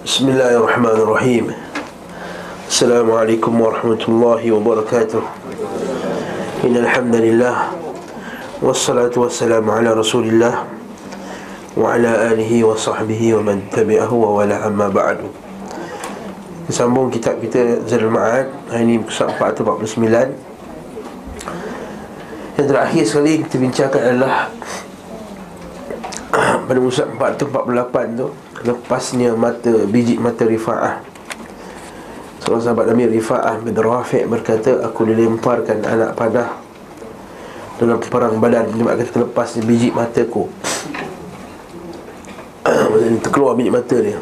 بسم الله الرحمن الرحيم السلام عليكم ورحمة الله وبركاته إن الحمد لله والصلاة والسلام على رسول الله وعلى آله وصحبه ومن تبعه وولا أما بعد Sambung kitab kita Zadul Ma'ad Hari ini muka 449 Yang terakhir sekali kita bincangkan adalah Pada muka 448 tu Lepasnya mata, biji mata Rifa'ah. Seorang sahabat Nabi Rifa'ah bin Rafi' berkata Aku dilemparkan anak panah Dalam perang badan Menyebabkan terlepasnya biji mataku. Maksudnya terkeluar biji mata dia.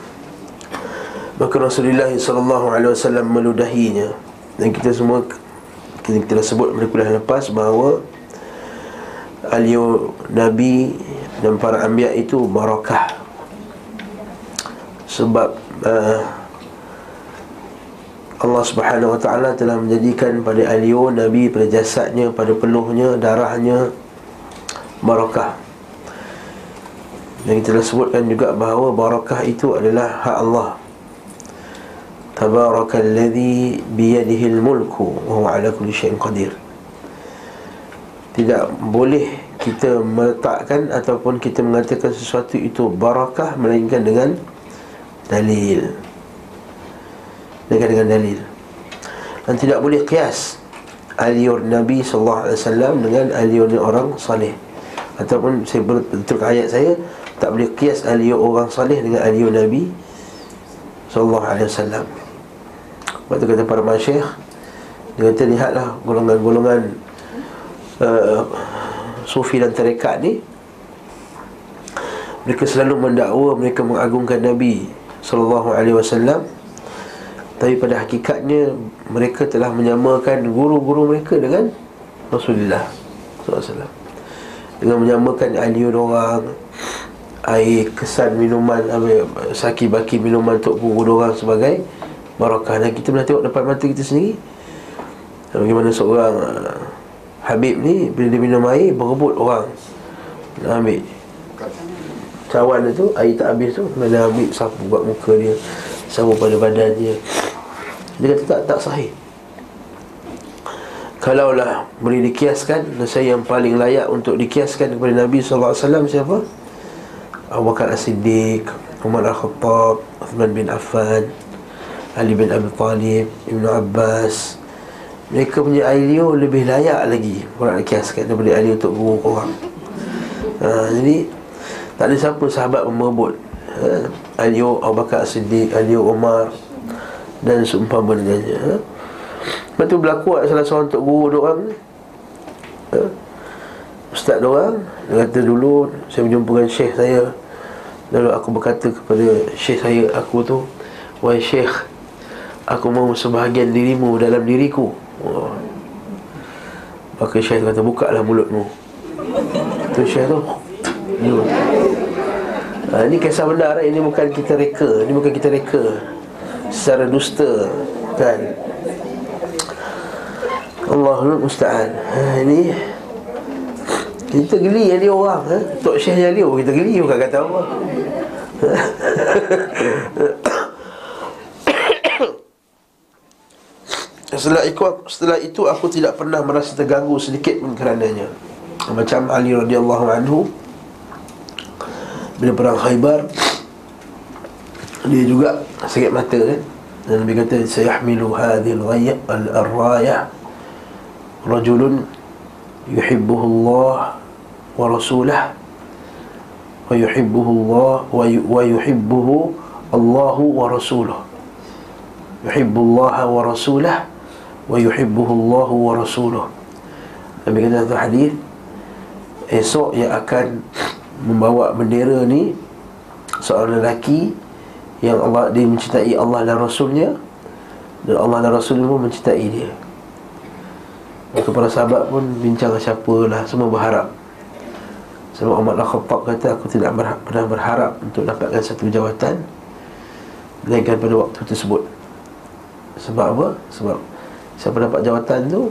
Maka Rasulullah SAW meludahinya. Dan kita semua Kita, kita dah sebut pada kuliah lepas bahawa Alio Nabi dan para ambiak itu barakah Sebab uh, Allah Subhanahu Wa Taala telah menjadikan pada alio Nabi pada jasadnya, pada peluhnya, darahnya barakah dan kita dah sebutkan juga bahawa barakah itu adalah hak Allah Tabarakalladzi biyadihil mulku wa huwa ala kulli syai'in qadir. Tidak boleh kita meletakkan ataupun kita mengatakan sesuatu itu barakah melainkan dengan dalil. Dengan dengan dalil. Dan tidak boleh kias aliur Nabi sallallahu alaihi wasallam dengan aliur orang saleh. Ataupun saya betul ayat saya tak boleh kias aliur orang saleh dengan aliur Nabi sallallahu alaihi wasallam. Waktu kata para masyikh Dia kata lihatlah golongan-golongan uh, Sufi dan tarekat ni Mereka selalu mendakwa Mereka mengagungkan Nabi Sallallahu alaihi wasallam Tapi pada hakikatnya Mereka telah menyamakan guru-guru mereka dengan Rasulullah Sallallahu Dengan menyamakan aliur orang Air kesan minuman Saki baki minuman untuk guru orang sebagai barakah. Dan kita pernah tengok depan mata kita sendiri bagaimana seorang uh, Habib ni bila dia minum air berebut orang nak ambil cawan tu air tak habis tu mana ambil sapu buat muka dia sapu pada badan dia. Dia kata tak tak sahih. Kalaulah boleh dikiaskan Saya yang paling layak untuk dikiaskan kepada Nabi SAW siapa? Abu Bakar As-Siddiq Umar Al-Khattab Uthman bin Affan Ali bin Abi Talib Ibn Abbas. Mereka punya Ailio lebih layak lagi Orang nak kiaskan daripada Ailio untuk guru korang ha, Jadi Tak ada siapa sahabat merebut ha, Ailio Abu Bakar Siddiq Ailio Umar Dan seumpama dengannya ha. Lepas tu berlaku salah seorang untuk guru orang ha. Ustaz orang Dia kata dulu Saya berjumpa dengan syekh saya Lalu aku berkata kepada syekh saya Aku tu Wahai syekh Aku mahu sebahagian dirimu dalam diriku oh. Maka Syekh kata buka lah mulutmu Tu Syekh tu ha, Ini kisah benar. Ini bukan kita reka. Ini bukan kita reka. Secara dusta Kan? Allahul Musta'an. Ha, Ini Kita geli yang dia orang ha? Tok Syekh yang dia Kita geli bukan kata Allah. Setelah itu, setelah itu aku tidak pernah merasa terganggu sedikit pun kerananya. Macam Ali radhiyallahu anhu Bila perang Khaybar Dia juga sakit mata kan Dan Nabi kata Sayahmilu hadhil ghayya al-raya Rajulun Yuhibbuhu Allah Wa rasulah Wa yuhibbuhu Allah Wa yuhibbuhu Allahu wa rasuluh Yuhibbu Allah wa rasulah wa yuhibbuhu Allah wa rasuluh. Nabi kata hadis esok yang akan membawa bendera ni seorang lelaki yang Allah dia mencintai Allah dan Rasulnya dan Allah dan Rasul pun mencintai dia. Maka para sahabat pun bincang siapalah semua berharap. Sebab Umar Al-Khattab kata aku tidak berha- pernah berharap untuk dapatkan satu jawatan melainkan pada waktu tersebut. Sebab apa? Sebab Siapa dapat jawatan tu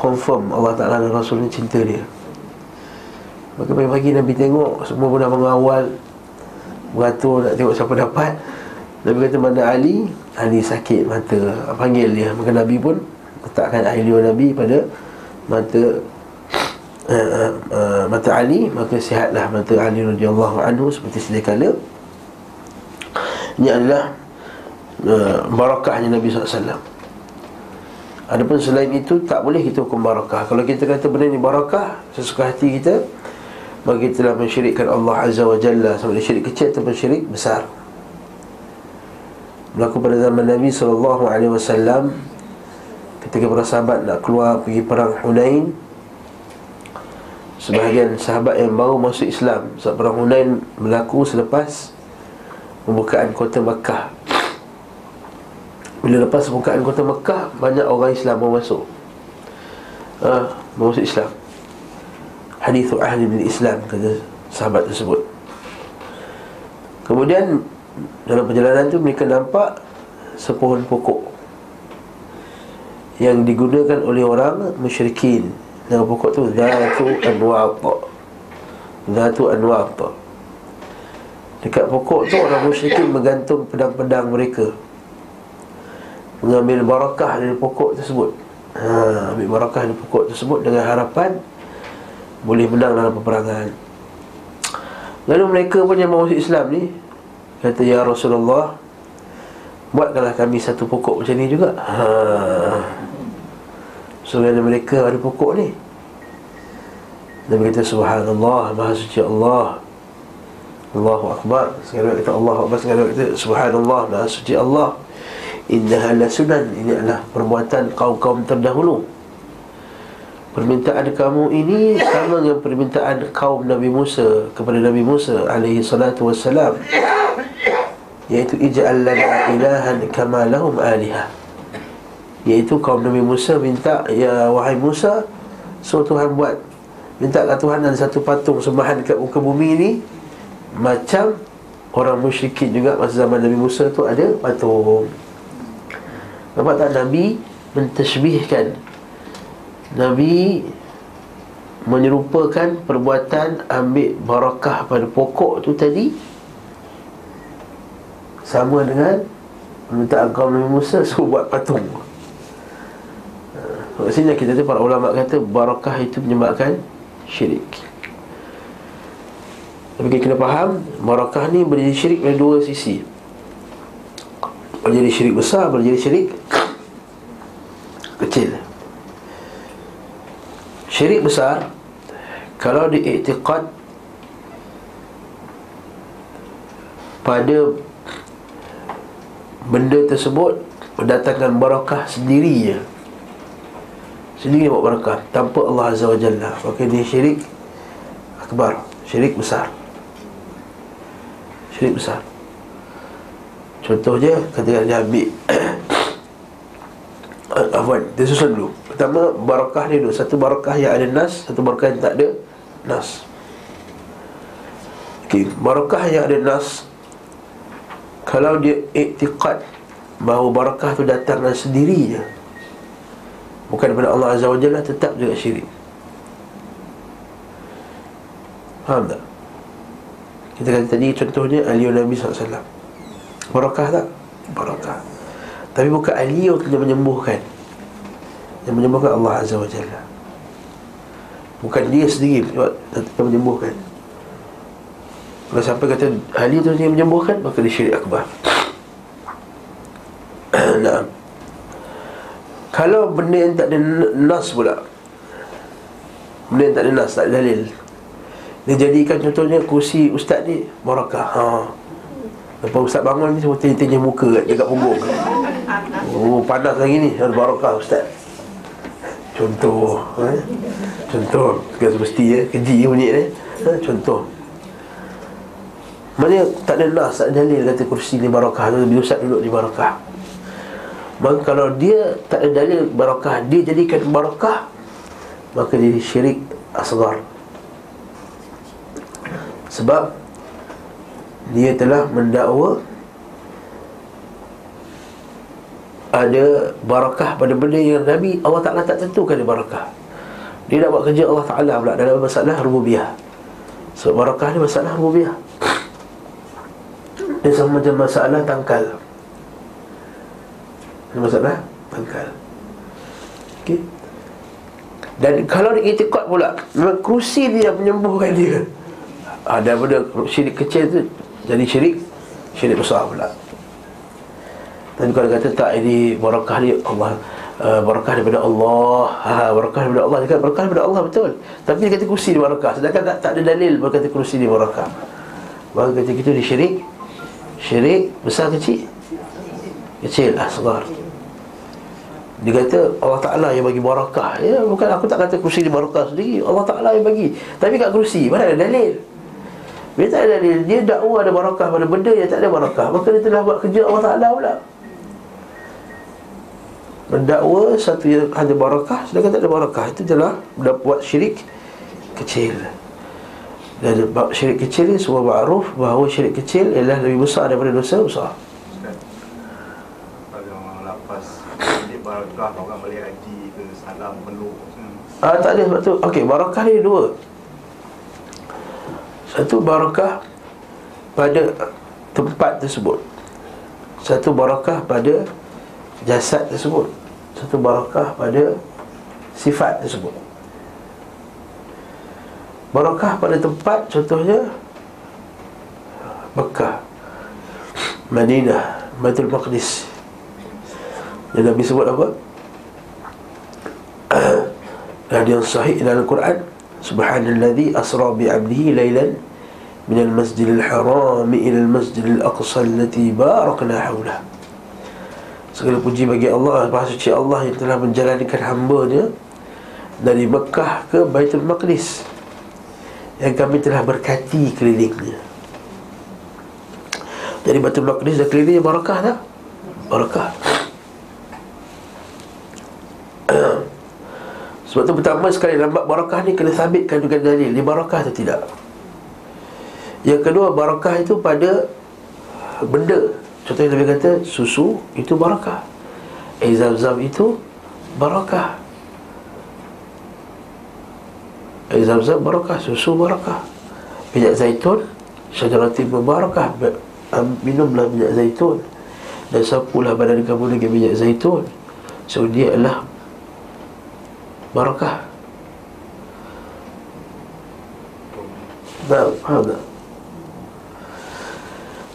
Confirm Allah Ta'ala dan Rasul ni cinta dia Maka pagi-pagi Nabi tengok Semua pun dah mengawal. Beratur nak tengok siapa dapat. Nabi kata mana Ali? Ali sakit mata. Panggil dia. Maka Nabi pun Letakkan air liur Nabi pada Mata uh, uh, Mata Ali. Maka sihatlah mata Ali radhiyallahu anhu Seperti sedia kala. Ini adalah uh, Barakahnya Nabi SAW Adapun selain itu Tak boleh kita hukum barakah. Kalau kita kata benda ni barakah Sesuka hati kita Kita telah mensyirikkan Allah Azza wa Jalla. Sama ada syirik kecil ataupun syirik besar. Berlaku pada zaman Nabi SAW ketika para sahabat nak keluar pergi perang Hunain sebahagian sahabat yang baru masuk Islam. Sebab perang Hunain berlaku selepas pembukaan kota Mekah. Bila lepas pembukaan kota Mekah banyak orang Islam mau masuk. Ha, masuk Islam hadithu ahli bin Islam kata sahabat tersebut. Kemudian dalam perjalanan tu mereka nampak sepohon pokok yang digunakan oleh orang musyrikin. Nama pokok tu Zatu Anwat Zatu Anwat dekat pokok tu orang musyrikin menggantung pedang-pedang mereka. Mengambil barakah dari pokok tersebut. Ha, ambil barakah dari pokok tersebut dengan harapan boleh menang dalam peperangan. Lalu mereka pun yang masuk Islam ni Kata Ya Rasulullah Buatkanlah kami satu pokok macam ni juga. Ha. So mereka ada pokok ni. Nabi kata Subhanallah Maha suci Allah. Allahu Akbar. Sekarang kata Allah Akbar. Sekarang kata Subhanallah Maha suci Allah. Innaha la sunan. Ini adalah perbuatan kaum-kaum terdahulu Permintaan kamu ini sama dengan permintaan kaum Nabi Musa kepada Nabi Musa alaihi salatu wassalam Iaitu ija'al lana ilahan kama lahum aliha. Iaitu kaum Nabi Musa minta Ya wahai Musa So Tuhan buat Minta ke Tuhan ada satu patung sembahan dekat muka bumi ni. Macam orang musyrikin juga Masa zaman Nabi Musa tu ada patung. Nampak tak? Nabi mentashbihkan Nabi menyerupakan perbuatan ambil barakah pada pokok tu tadi sama dengan Minta kaum Nabi Musa suruh buat patung. Kat sini kita tu para ulama kata Barakah itu menyebabkan syirik. Tapi kita kena faham Barakah ni boleh jadi syirik dari dua sisi. Boleh jadi syirik besar Boleh jadi syirik Kecil Syirik besar Kalau diiktiqat Pada benda tersebut mendatangkan barakah sendirinya. Sendiri buat barakah tanpa Allah Azza wa Jalla. Maka dia syirik akbar syirik besar. Syirik besar. Contohnya ketika dia ambil Afwan, dia susun dulu. Pertama, barakah ni dulu. Satu barakah yang ada nas Satu barakah yang tak ada nas. Okey, barakah yang ada nas kalau dia iktiqat bahawa barakah tu datang dengan sendirinya bukan daripada Allah Azza wa Jalla tetap juga syirik. Faham tak? kita kata tadi contohnya aliyah Nabi SAW barakah tak? barakah tapi bukan aliyah yang menyembuhkan. Yang menyembuhkan Allah Azza wa Jalla. Bukan dia sendiri yang menyembuhkan. Kalau siapa kata Ali tu yang menyembuhkan Maka dia syirik akbar. Nah. Kalau benda yang tak ada nas pula Benda yang tak ada nas, tak ada dalil Dia jadikan contohnya kursi ustaz ni Barakah. Ha. Lepas ustaz bangun ni semua tanya-tanya muka kat dekat punggung Oh panas lagi ni. Ada barakah ustaz. Contoh eh? Contoh Sekarang semesti ya Keji bunyi ni eh? Contoh. Mana tak ada nas, tak ada dalil kata kursi ni barakah tu Bila Ustaz duduk di barakah Maka kalau dia tak ada dalil barakah Dia jadikan barakah Maka dia syirik asgar Sebab Dia telah mendakwa Ada barakah pada benda yang Nabi Allah Ta'ala tak tentukan dia barakah. Dia nak buat kerja Allah Ta'ala pula Dalam masalah rububiyah Sebab barakah ni masalah rububiyah Dia sama macam masalah tangkal. Masalah tangkal. Okey. Dan kalau dia itikad pula Memang kerusi dia menyembuhkan dia. Ha, Daripada syirik kecil tu Jadi syirik Syirik besar pula Dan kalau kata tak ini Barakah ni Allah uh, Barakah daripada Allah. Ha, Barakah daripada Allah. Dia kata barakah daripada Allah betul. Tapi dia kata kerusi ni barakah Sedangkan tak, tak ada dalil Berkata kerusi ni barakah Maka kata kita dia syirik. Syirik besar kecil? Kecil asgar dia kata Allah Ta'ala yang bagi barakah ya, Bukan aku tak kata kursi ni barakah sendiri. Allah Ta'ala yang bagi. Tapi kat kursi mana ada dalil? Bila tak ada dalil. Dia dakwa ada barakah pada benda yang tak ada barakah Maka dia telah buat kerja Allah Ta'ala pula Mendakwa satu yang ada barakah Sedangkan tak ada barakah Itu telah buat syirik kecil Dan syirik kecil ni semua ma'ruf Bahawa syirik kecil ialah lebih besar daripada dosa besar barakah orang balik haji ke salam peluk Ah tak ada sebab tu. Okey, barakah ni dua. Satu barakah pada tempat tersebut. Satu barakah pada jasad tersebut. Satu barakah pada sifat tersebut. Barakah pada tempat contohnya Mekah Madinah Baitul Maqdis yang Nabi sebut apa? Yang sahih dalam Al-Quran Subhanalladzi asra bi'abdihi laylan min al-masjidil haram ila al-masjidil aqsa allati barakna hawlah Segala puji bagi Allah Bahasa suci Allah yang telah menjalankan hamba-Nya Dari Mekah ke Baitul Maqdis Yang kami telah berkati kelilingnya. Dari Baitul Maqdis dan kelilingnya barakah tak? Barakah Sebab tu pertama sekali lambat barakah ni kena sabitkan dengan dalil. Dia barakah atau tidak? Yang kedua barakah itu pada benda Contohnya Nabi kata susu itu barakah. Air zam-zam itu barakah. Air zam-zam barakah, susu barakah. Minyak zaitun Syajaratin barakah. Minumlah minyak zaitun. Dan sapulah badan kamu dengan minyak zaitun. So dia adalah Barakah. Tak, faham tak?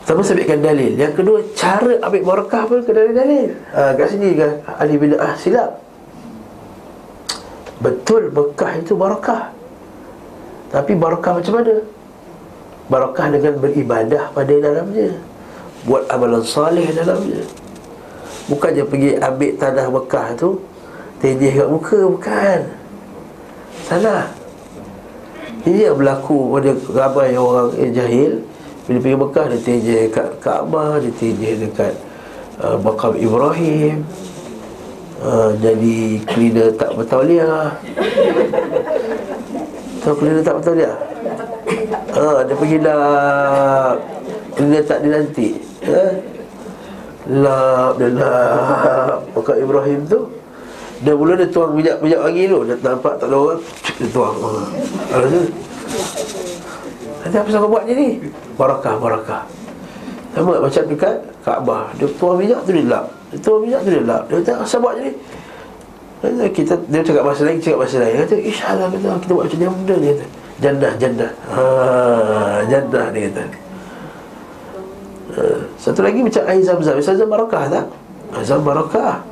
Pertama sebutkan dalil? Yang kedua, cara ambil barakah pun kena ada dalil ha, Kat sini kan, ahli bida'ah silap. Betul Mekah itu barakah Tapi barakah macam mana? Barakah dengan beribadah pada dalamnya. Buat amalan salih dalamnya. Bukannya pergi ambil tanah Mekah tu Tejih kat muka Bukan. Salah. Ini yang berlaku pada ramai orang yang jahil Bila pergi Mekah Dia tejih kat Kaabah Dia tejih dekat uh, Makam Ibrahim uh, Jadi cleaner tak bertauliah. Tahu cleaner tak bertauliah? Uh, dia pergi dah Cleaner tak dilantik. Uh, Lap dia lap. Makam Ibrahim tu Dia mula dia tuang minyak-minyak wangi tu. Dia nampak tak ada orang Dia tuang. Tu Nanti apa kau buat je ni Barakah, barakah. Sama macam dekat Kaabah. Dia tuang minyak tu dia lap. Dia tuang minyak tu dia lap. Dia kata asal buat je ni kita, dia cakap bahasa lain, cakap bahasa lain. Dia kata, ish Allah, kata, kita buat macam ni benda? Dia kata, jannah, jannah ha, Jannah, dia kata. Ha, satu lagi macam air zam-zam. Air zam-zam barakah tak? Zam barakah.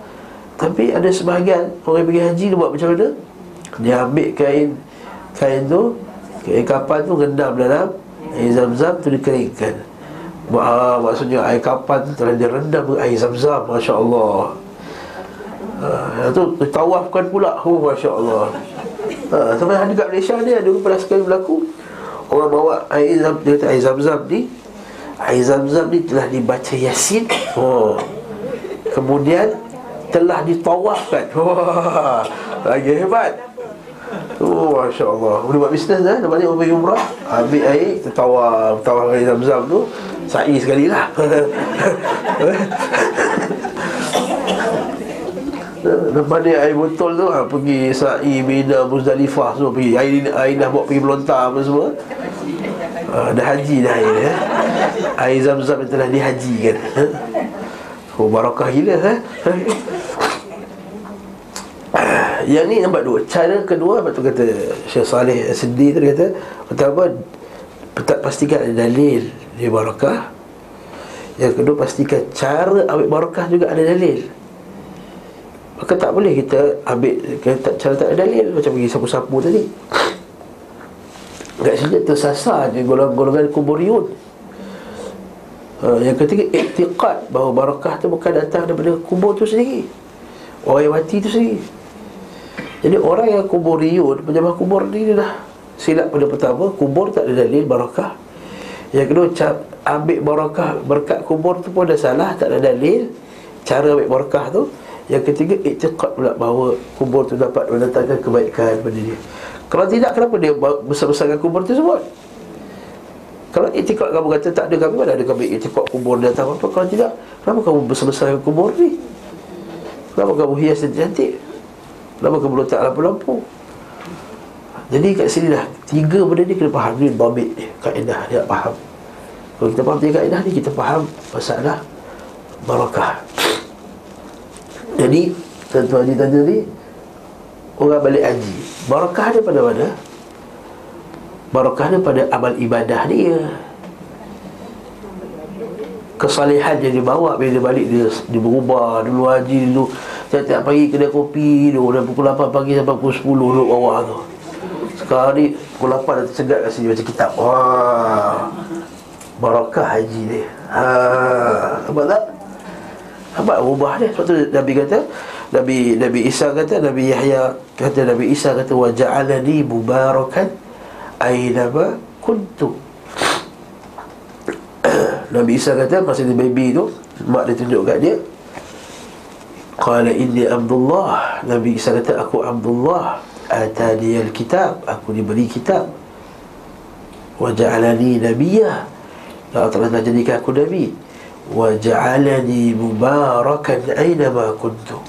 Tapi ada sebahagian Orang yang pergi haji dia buat macam mana? Dia ambil kain Kain tu Kain kapal tu rendam dalam Air zam-zam tu dikeringkan. Ah, Maksudnya air kapal tu telah direndam dengan air zam-zam Masya Allah ha, tu tawafkan pula. Oh Masya Allah ha, Sampai ada kat Malaysia ni Ada pernah sekali berlaku. Orang bawa air zam, dia kata air zam-zam ni Air zam-zam ni telah dibaca Yasin. Oh. Kemudian Telah ditawafkan. Wah, Lagi hebat Oh, Masya Allah Boleh buat bisnes eh Lepas ni orang pergi umrah Ambil air Tawaf Tawaf air zam-zam tu Sa'i sekali lah Lepas ni air botol tu ha, Pergi Sa'i, Mina, Muzdalifah Semua pergi Air, air dah bawa pergi melontar apa semua uh, Dah haji dah air eh? Air zam-zam yang telah dihajikan eh? Oh barakah gila eh? Yang ni nampak dua. Cara kedua Lepas tu kata Syekh Saleh Sedih tu kata Pertama Tak pastikan ada dalil Dia barakah Yang kedua pastikan Cara ambil barakah juga ada dalil. Maka tak boleh kita ambil kita, Cara tak ada dalil. Macam pergi sapu-sapu tadi. Kat sini tersasar je golongan-golongan kuburiun. Ha, Yang ketiga Iktiqat bahawa barakah tu bukan datang daripada kubur tu sendiri. Orang yang mati tu sendiri Jadi orang yang kuburiun Penjamah kubur ni dia dah Silap pada pertama Kubur tak ada dalil barakah Yang kedua cap, Ambil barakah berkat kubur tu pun dah salah Tak ada dalil Cara ambil barakah tu Yang ketiga Iktiqat pula bahawa Kubur tu dapat mendatangkan kebaikan pada dia kalau tidak, kenapa dia besar-besarkan kubur tersebut? Kalau itikad kamu kata tak ada kami, mana ada kami itikad kubur datang apa? Kalau tidak, kenapa kamu besar-besarkan kubur ni? Kenapa kamu hias cantik? Kenapa kamu letak lampu-lampu? Jadi kat sini dah Tiga benda ni kena faham. Ni babit ni Kaedah dia faham. Kalau kita faham tiga kaedah ni Kita faham masalah Barakah. Jadi Tuan-tuan tadi tadi Orang balik haji Barakah dia pada mana? Barakah dia pada amal ibadah dia. Kesalehan yang dia bawa Bila dia balik dia, dia berubah Dulu haji dulu Tiap-tiap pagi kedai kopi dulu Dan pukul 8 pagi sampai pukul 10 Duduk bawah tu. Sekarang ni pukul 8 dah tersegat kat sini Baca kitab. Wah. Barakah haji dia ha, Nampak tak? Nampak? Ubah dia. Sebab tu Nabi kata Nabi Nabi Isa kata Nabi Yahya kata Nabi Isa kata wa ja'alani mubarakan aynama kuntu. Nabi Isa kata masa dia baby tu mak dia tunjuk kat dia qala inni abdullah. Nabi Isa kata aku abdullah. Atani alkitab. Aku diberi kitab. Wa ja'alani nabiyya. Allah Ta'ala jadikan aku nabi. Wa ja'alani mubarakan aynama kuntu.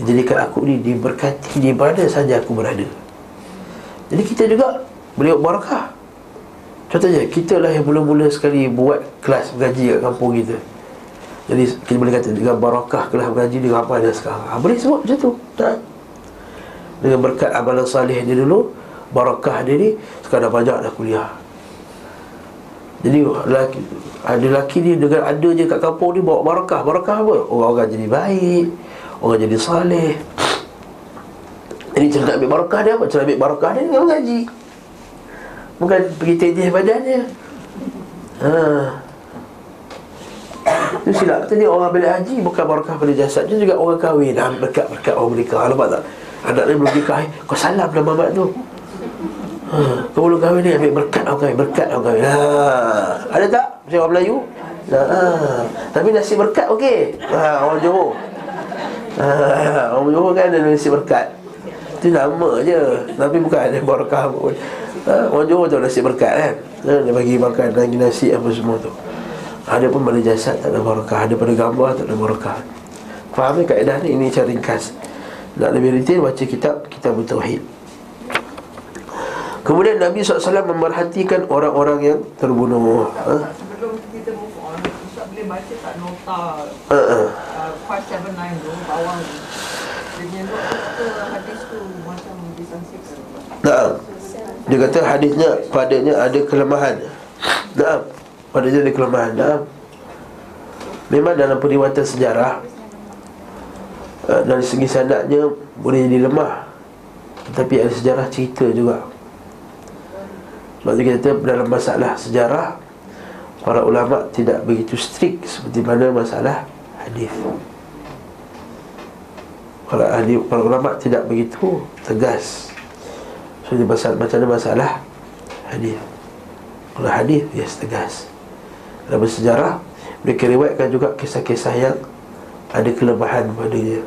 Jadikan aku ni diberkati di mana saja aku berada. Jadi kita juga boleh buat barakah. Contohnya, kita lah yang mula-mula sekali buat kelas mengaji kat kampung kita Jadi kita boleh kata dengan barakah kelas mengaji ni apa ada sekarang? Ha, Boleh sebut macam tu tak? Dengan berkat amalan salih dia dulu Barakah dia ni sekarang dah banyak dah kuliah. Jadi laki, ada lelaki ni dengan ada je kat kampung ni bawa barakah. Barakah apa? Orang-orang jadi baik Orang jadi salih. Jadi cara nak ambil barakah dia apa? Cara ambil barakah dia dengan mengaji Bukan pergi tejih badannya. Ha Itu silap Tadi orang balik haji Bukan barakah pada jasad Dia juga orang kahwin ha, Berkat-berkat orang menikah Nampak tak? Anak dia belum nikah Kau salam dah mamat tu ha, Kau belum kahwin ni Ambil berkat orang kahwin Berkat orang kahwin ha, Ada tak? Macam orang Melayu? Ha, tapi nasi berkat okey. Ha, orang Johor. Ha, orang Johor kan ada nasi berkat. Itu nama je. Tapi bukan ada barakah pun. Ha, orang Johor tu nasi berkat kan. Ha, dia bagi makan nasi apa semua tu. Ada pun pada jasad tak ada barakah. Ada pada gambar tak ada barakah. Faham ni kaedah ni? Ini cara ringkas. Nak lebih detail baca kitab Kitab Tauhid. Kemudian Nabi SAW memerhatikan orang-orang yang terbunuh. Ha? kita move on Ustaz boleh baca tak nota Uh-uh. uh, 579 tu bawah tu dia punya nota kata hadis tu macam disangsikan Nah, dia kata hadisnya padanya ada kelemahan. Nah, padanya ada kelemahan. Nah, memang dalam periwayatan sejarah uh, dari segi sanadnya boleh jadi lemah. Tetapi ada sejarah cerita juga. Sebab itu kita dalam masalah sejarah Para ulama tidak begitu strict Seperti mana masalah hadis. Para ahli para ulama tidak begitu tegas. Seperti masalah macam mana masalah hadis. Kalau hadis yes tegas. Dalam sejarah mereka riwayatkan juga kisah-kisah yang ada kelemahan padanya.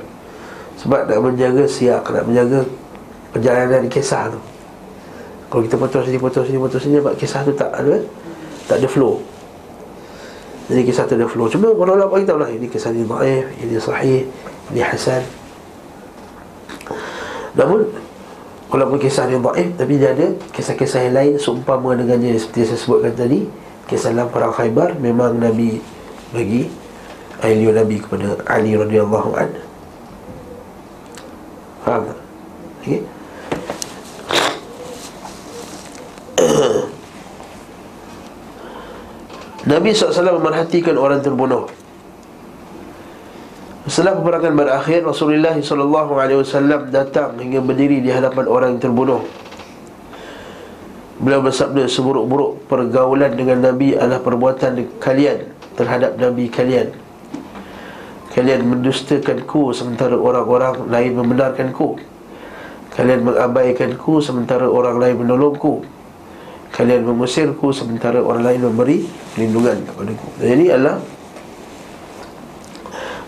Sebab nak menjaga siak, nak menjaga perjalanan kisah tu. Kalau kita potong sini, potong sini, potong sini Sebab kisah tu tak ada Tak ada flow. Jadi kisah tu ada flow. Cuma kalau nak bagi tahu lah Ini kisah ni ma'if Ini sahih Ini hasan. Namun Walaupun kisah dia daif Tapi dia ada kisah-kisah yang lain Seumpama dengannya Seperti saya sebutkan tadi Kisah perang khaybar Memang Nabi bagi Ahli Nabi kepada Ali radhiyallahu anhu. Faham? Okay? Nabi SAW memerhatikan orang terbunuh Setelah peperangan berakhir Rasulullah SAW datang hingga berdiri di hadapan orang yang terbunuh Beliau bersabda seburuk-buruk pergaulan dengan Nabi adalah perbuatan kalian terhadap Nabi kalian. Kalian mendustakanku sementara orang-orang lain membenarkanku Kalian mengabaikanku sementara orang lain menolongku Kalian mengusirku sementara orang lain memberi perlindungan kepadaku Dan ini adalah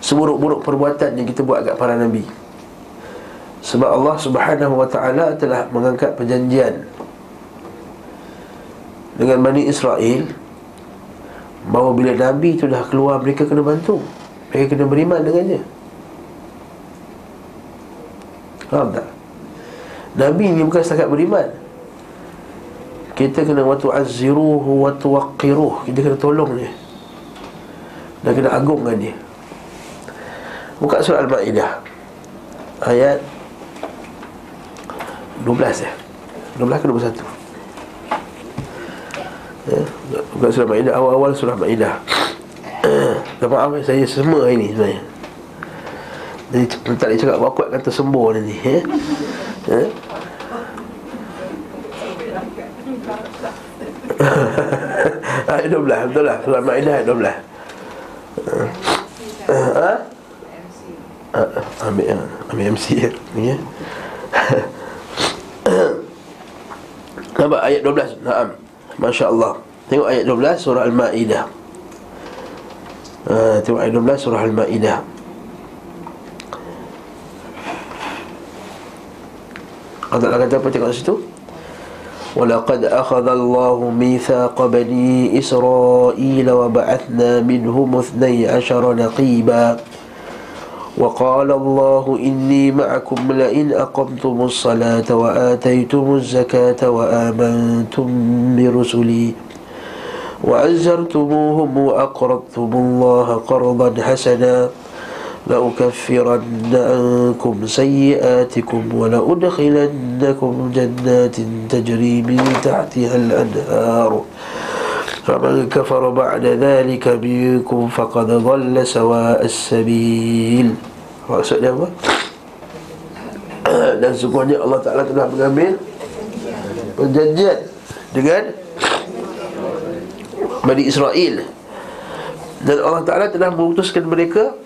Seburuk-buruk perbuatan yang kita buat kat para Nabi. Sebab Allah subhanahu wa ta'ala telah mengangkat perjanjian Dengan Bani Israel Bahawa bila Nabi itu dah keluar mereka kena bantu. Mereka kena beriman dengannya. Faham tak? Nabi ni bukan setakat beriman. Kita kena watu azziruhu wa tuwaqqiruh Kita kena tolong dia. Dan kena agungkan dia. Buka surah Al-Ma'idah. Ayat 12 ya. 12 ke 21 ya, Buka surah Al-Ma'idah Awal-awal surah Al-Ma'idah Dan maaf saya semua ini sebenarnya. Jadi tak boleh cakap Kuat kata sembuh nanti ya? Ya? ayat 12 betul lah. Surah Maidah ayat 12 ha? Ambil ambil MC ya. Ya Nampak ayat 12 Naam Masya-Allah Tengok ayat 12 surah Al-Maidah ha, Tengok ayat 12 surah Al-Maidah Allah kata apa tengok situ ولقد أخذ الله ميثاق بني إسرائيل وبعثنا منهم اثني عشر نقيبا وقال الله إني معكم لئن أقمتم الصلاة وآتيتم الزكاة وآمنتم برسلي وعزرتموهم وأقرضتم الله قرضا حسنا لأكفرن عنكم سيئاتكم ولأدخلنكم جنات تجري من تحتها الأنهار فمن كفر بعد ذلك منكم فقد ضل سواء السبيل Maksudnya apa? Dan sungguhnya Allah Ta'ala telah mengambil Perjanjian Dengan Bani Israel Dan Allah Ta'ala telah memutuskan mereka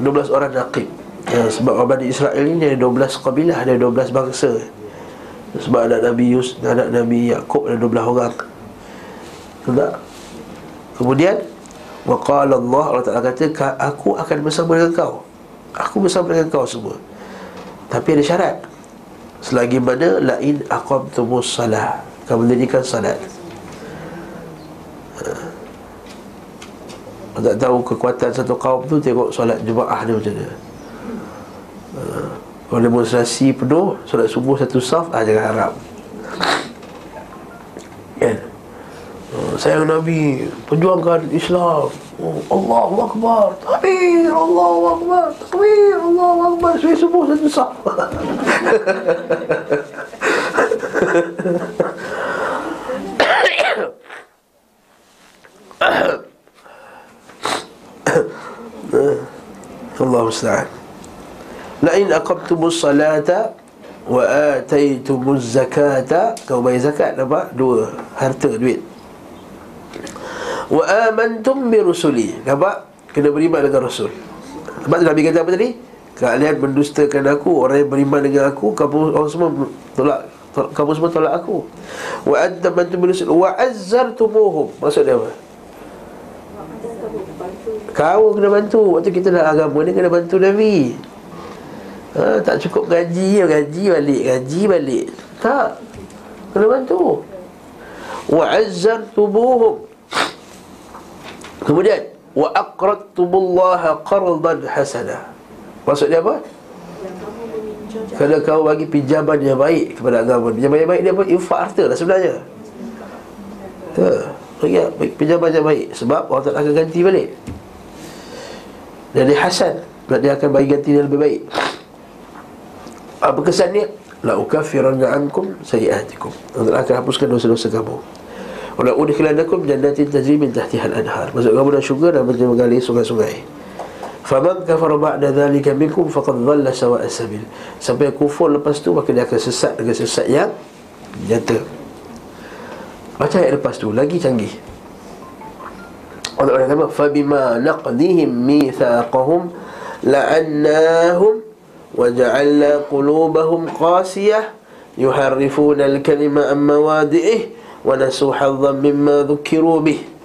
12 orang naqib ya, Sebab orang Bani Israel ini ada 12 kabilah Ada 12 bangsa Sebab anak Nabi Yus Anak Nabi Yaakob ada 12 orang Tak? Kemudian Waqala Allah Allah Ta'ala kata Aku akan bersama dengan kau. Aku bersama dengan kau semua. Tapi ada syarat. Selagi mana La'in aqamtumus salah. Kau mendirikan salat. Tak tahu kekuatan satu kaum tu Tengok solat jemaah dia macam mana. Uh, Kalau demonstrasi penuh Solat subuh satu saf ah, Jangan harap. Kan? uh, Sayang Nabi Perjuangkan Islam. Oh, Allahu Akbar Takbir Allahu Akbar Takbir Allahu Akbar. Subuh subuh satu saf Allah musta'an. La'in aqabtumus salata Wa ataitumuz zakata Kau bayar zakat nampak? Dua Harta, duit Wa amantum bi rusuli. Nampak? Kena beriman dengan Rasul. Nampak Nabi kata apa tadi? Kalian mendustakan aku Orang yang beriman dengan aku Kamu orang semua tolak Kamu semua tolak aku. Wa antum bi rusuli Wa azzartumuhum. Maksud dia apa? Kau kena bantu. Waktu kita nak agama ni kena bantu Nabi. Ha, Tak cukup gaji Gaji balik Gaji balik. Tak. Kena bantu. Wa'azzartumuhum Kemudian Wa aqradtumullaha qardan hasana. Maksud dia apa? Kalau kau bagi pinjaman yang baik kepada agama Pinjaman yang baik dia apa? Infak harta lah sebenarnya. Ya Bagi pinjaman yang baik. Sebab Allah Ta'ala akan ganti balik. Dan dia hasan dia akan bagi ganti yang lebih baik. Apa kesannya? La ukafiranna ankum sayiatikum Allah akan hapuskan dosa-dosa kamu Wala udkhilanakum jannatin tajri min tahtihal anhar Masuk kamu dalam syurga dan mengalir sungai-sungai Faman kafara ba'da dhalika minkum faqad dhalla sawa'a sabil. Sampai kufur lepas tu maka dia akan sesat dengan sesat yang nyata. Baca ayat lepas tu lagi canggih. Allah kata fa bima naqdihim mithaqahum la'annahum wa ja'alna qulubahum qasiyah yuharrifuna al-kalima nasu hadhan mimma dhukiru bih.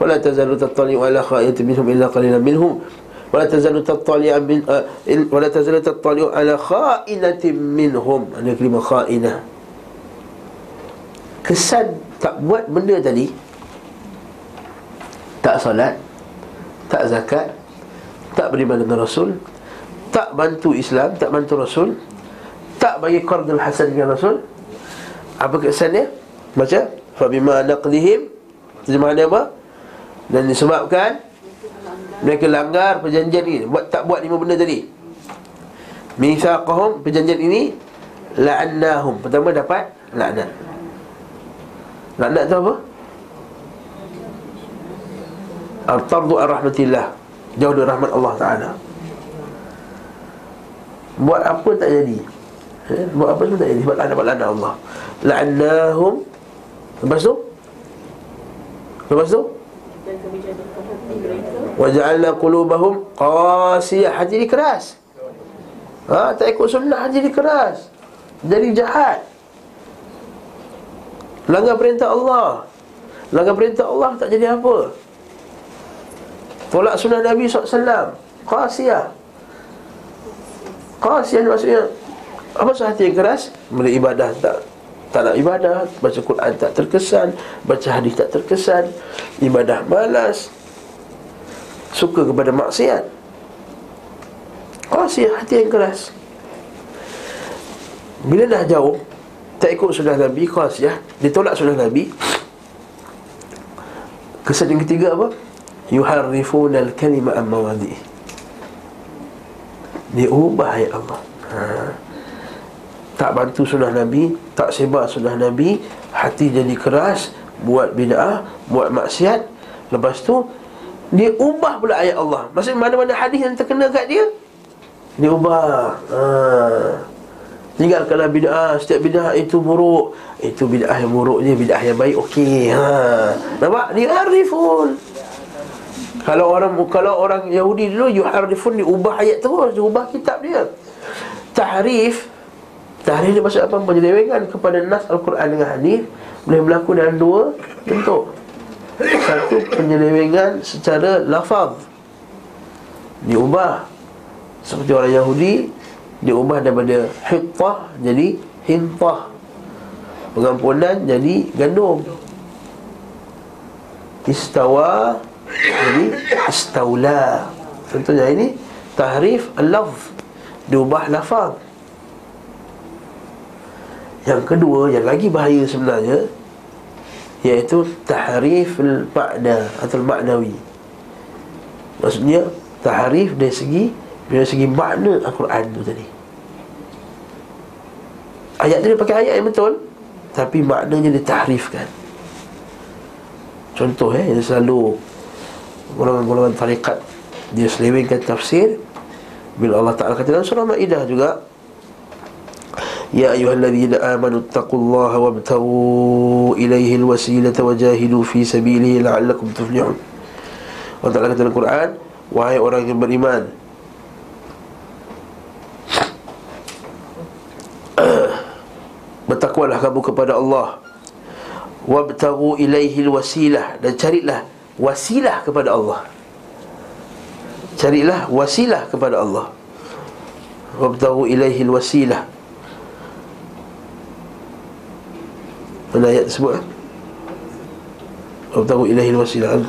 ولا تزال تطلع على خائنة منهم إلا قليلا منهم ولا تزال تطلع من ولا تزال تطلع على خائنة منهم Ada kelima khainah Kesan tak buat benda tadi Tak salat Tak zakat Tak beriman dengan Rasul Tak bantu Islam Tak bantu Rasul Tak bagi qardul hasan dengan Rasul Apa kesannya? Baca Fabima naqlihim Terjemahannya apa? Dan disebabkan mereka langgar perjanjian ini. Buat tak buat lima benda tadi. Mitsaqahum perjanjian ini la'annahum. Pertama dapat laknat. Laknat tu apa? Al-tardu ar-rahmatillah. Jauh dari rahmat Allah taala. Buat apa tak jadi? Eh? buat apa pun tak jadi? Sebab laknat laknat Allah. La'annahum lepas tu lepas tu Waja'alna qulubahum qasiyah hati dia keras. Ha, tak ikut sunnah hati dia keras. Jadi jahat. Langgar perintah Allah. Langgar perintah Allah tak jadi apa. Tolak sunnah Nabi SAW Qasiyah Qasiyah maksudnya Apa hati yang keras? Beri ibadah tak tak nak ibadah Baca Quran tak terkesan Baca hadis tak terkesan Ibadah malas suka kepada maksiat. Qasiyah hati yang keras. Bila dah jauh Tak ikut sunnah Nabi Qasiyah Dia tolak sunnah Nabi. Kesan yang ketiga apa? Yuharrifun al-kalima am-mawadi Dia ubah ayat Allah. Ha. Tak bantu sunnah Nabi Tak sebar sunnah Nabi Hati jadi keras Buat bid'ah Buat maksiat. Lepas tu dia ubah pula ayat Allah. Maksudnya mana-mana hadis yang terkena kat dia Dia ubah. Ha. Tinggalkanlah bid'ah Setiap bid'ah itu buruk. Itu bid'ah yang buruk je Bid'ah yang baik okey. Ha. Nampak? Dia harifun Kalau orang kalau orang Yahudi dulu Yuharifun Dia ubah ayat terus Dia ubah kitab dia. Tahrif Tahrif dia maksud apa? Penyelewengan kepada Nas Al-Quran dengan hadis Boleh berlaku dalam dua bentuk. Satu penyelewengan secara lafaz. Diubah. Seperti orang Yahudi diubah daripada hittah jadi hintah. Pengampunan jadi gandum. Istawa jadi istaula. Contohnya ini tahrif al-lafz. Diubah lafaz yang kedua yang lagi bahaya sebenarnya Iaitu tahrif al-ma'na Atau al-ma'nawi Maksudnya Tahrif dari segi Dari segi makna Al-Quran tu tadi. Ayat tu dia pakai ayat yang betul Tapi maknanya dia tahrifkan. Contoh eh Yang selalu Golongan-golongan tarikat Dia selewengkan tafsir Bila Allah Ta'ala kata dalam surah Ma'idah juga يا أيها الذين آمنوا اتقوا الله وابتغوا إليه الوسيلة وجاهدوا في سبيله لعلكم تفلحون وتعالى kata Al-Quran Wahai orang yang beriman Bertakwalah kamu kepada Allah Wabtagu ilaihi wasilah Dan carilah wasilah kepada Allah Carilah wasilah kepada Allah Wabtagu ilaihi wasilah Mana ayat tersebut eh? Wabtahu ilahi wasilah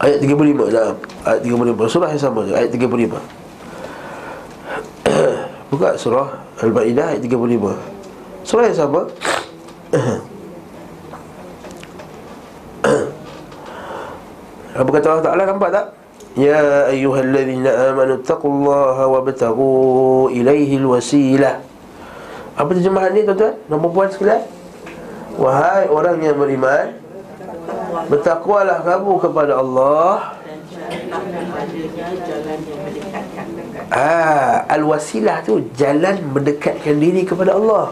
Ayat 35 nah, Ayat 35 Surah yang sama Ayat 35 Buka surah Al-Ma'idah ayat 35 Surah yang sama. Apa kata Allah Ta'ala? Nampak tak? Ya ayyuhalladzina amanu taqullaha wabtaghu ilaihi alwasilah Apa terjemahan ni tuan-tuan? Dan perempuan sekalian? Wahai orang yang beriman Bertakwalah kamu kepada Allah Ah, al-wasilah tu jalan mendekatkan diri kepada Allah.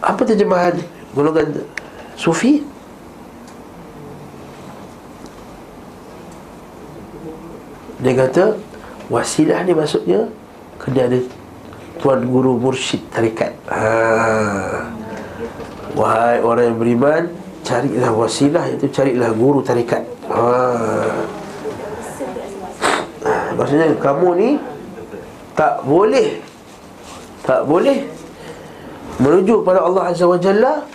Apa terjemahan golongan sufi? Dia kata wasilah ni maksudnya kena ada tuan guru mursyid tarikat. Ha. Wahai orang yang beriman, carilah wasilah iaitu carilah guru tarikat. Ha. Maksudnya kamu ni tak boleh tak boleh menuju kepada Allah Azza wa Jalla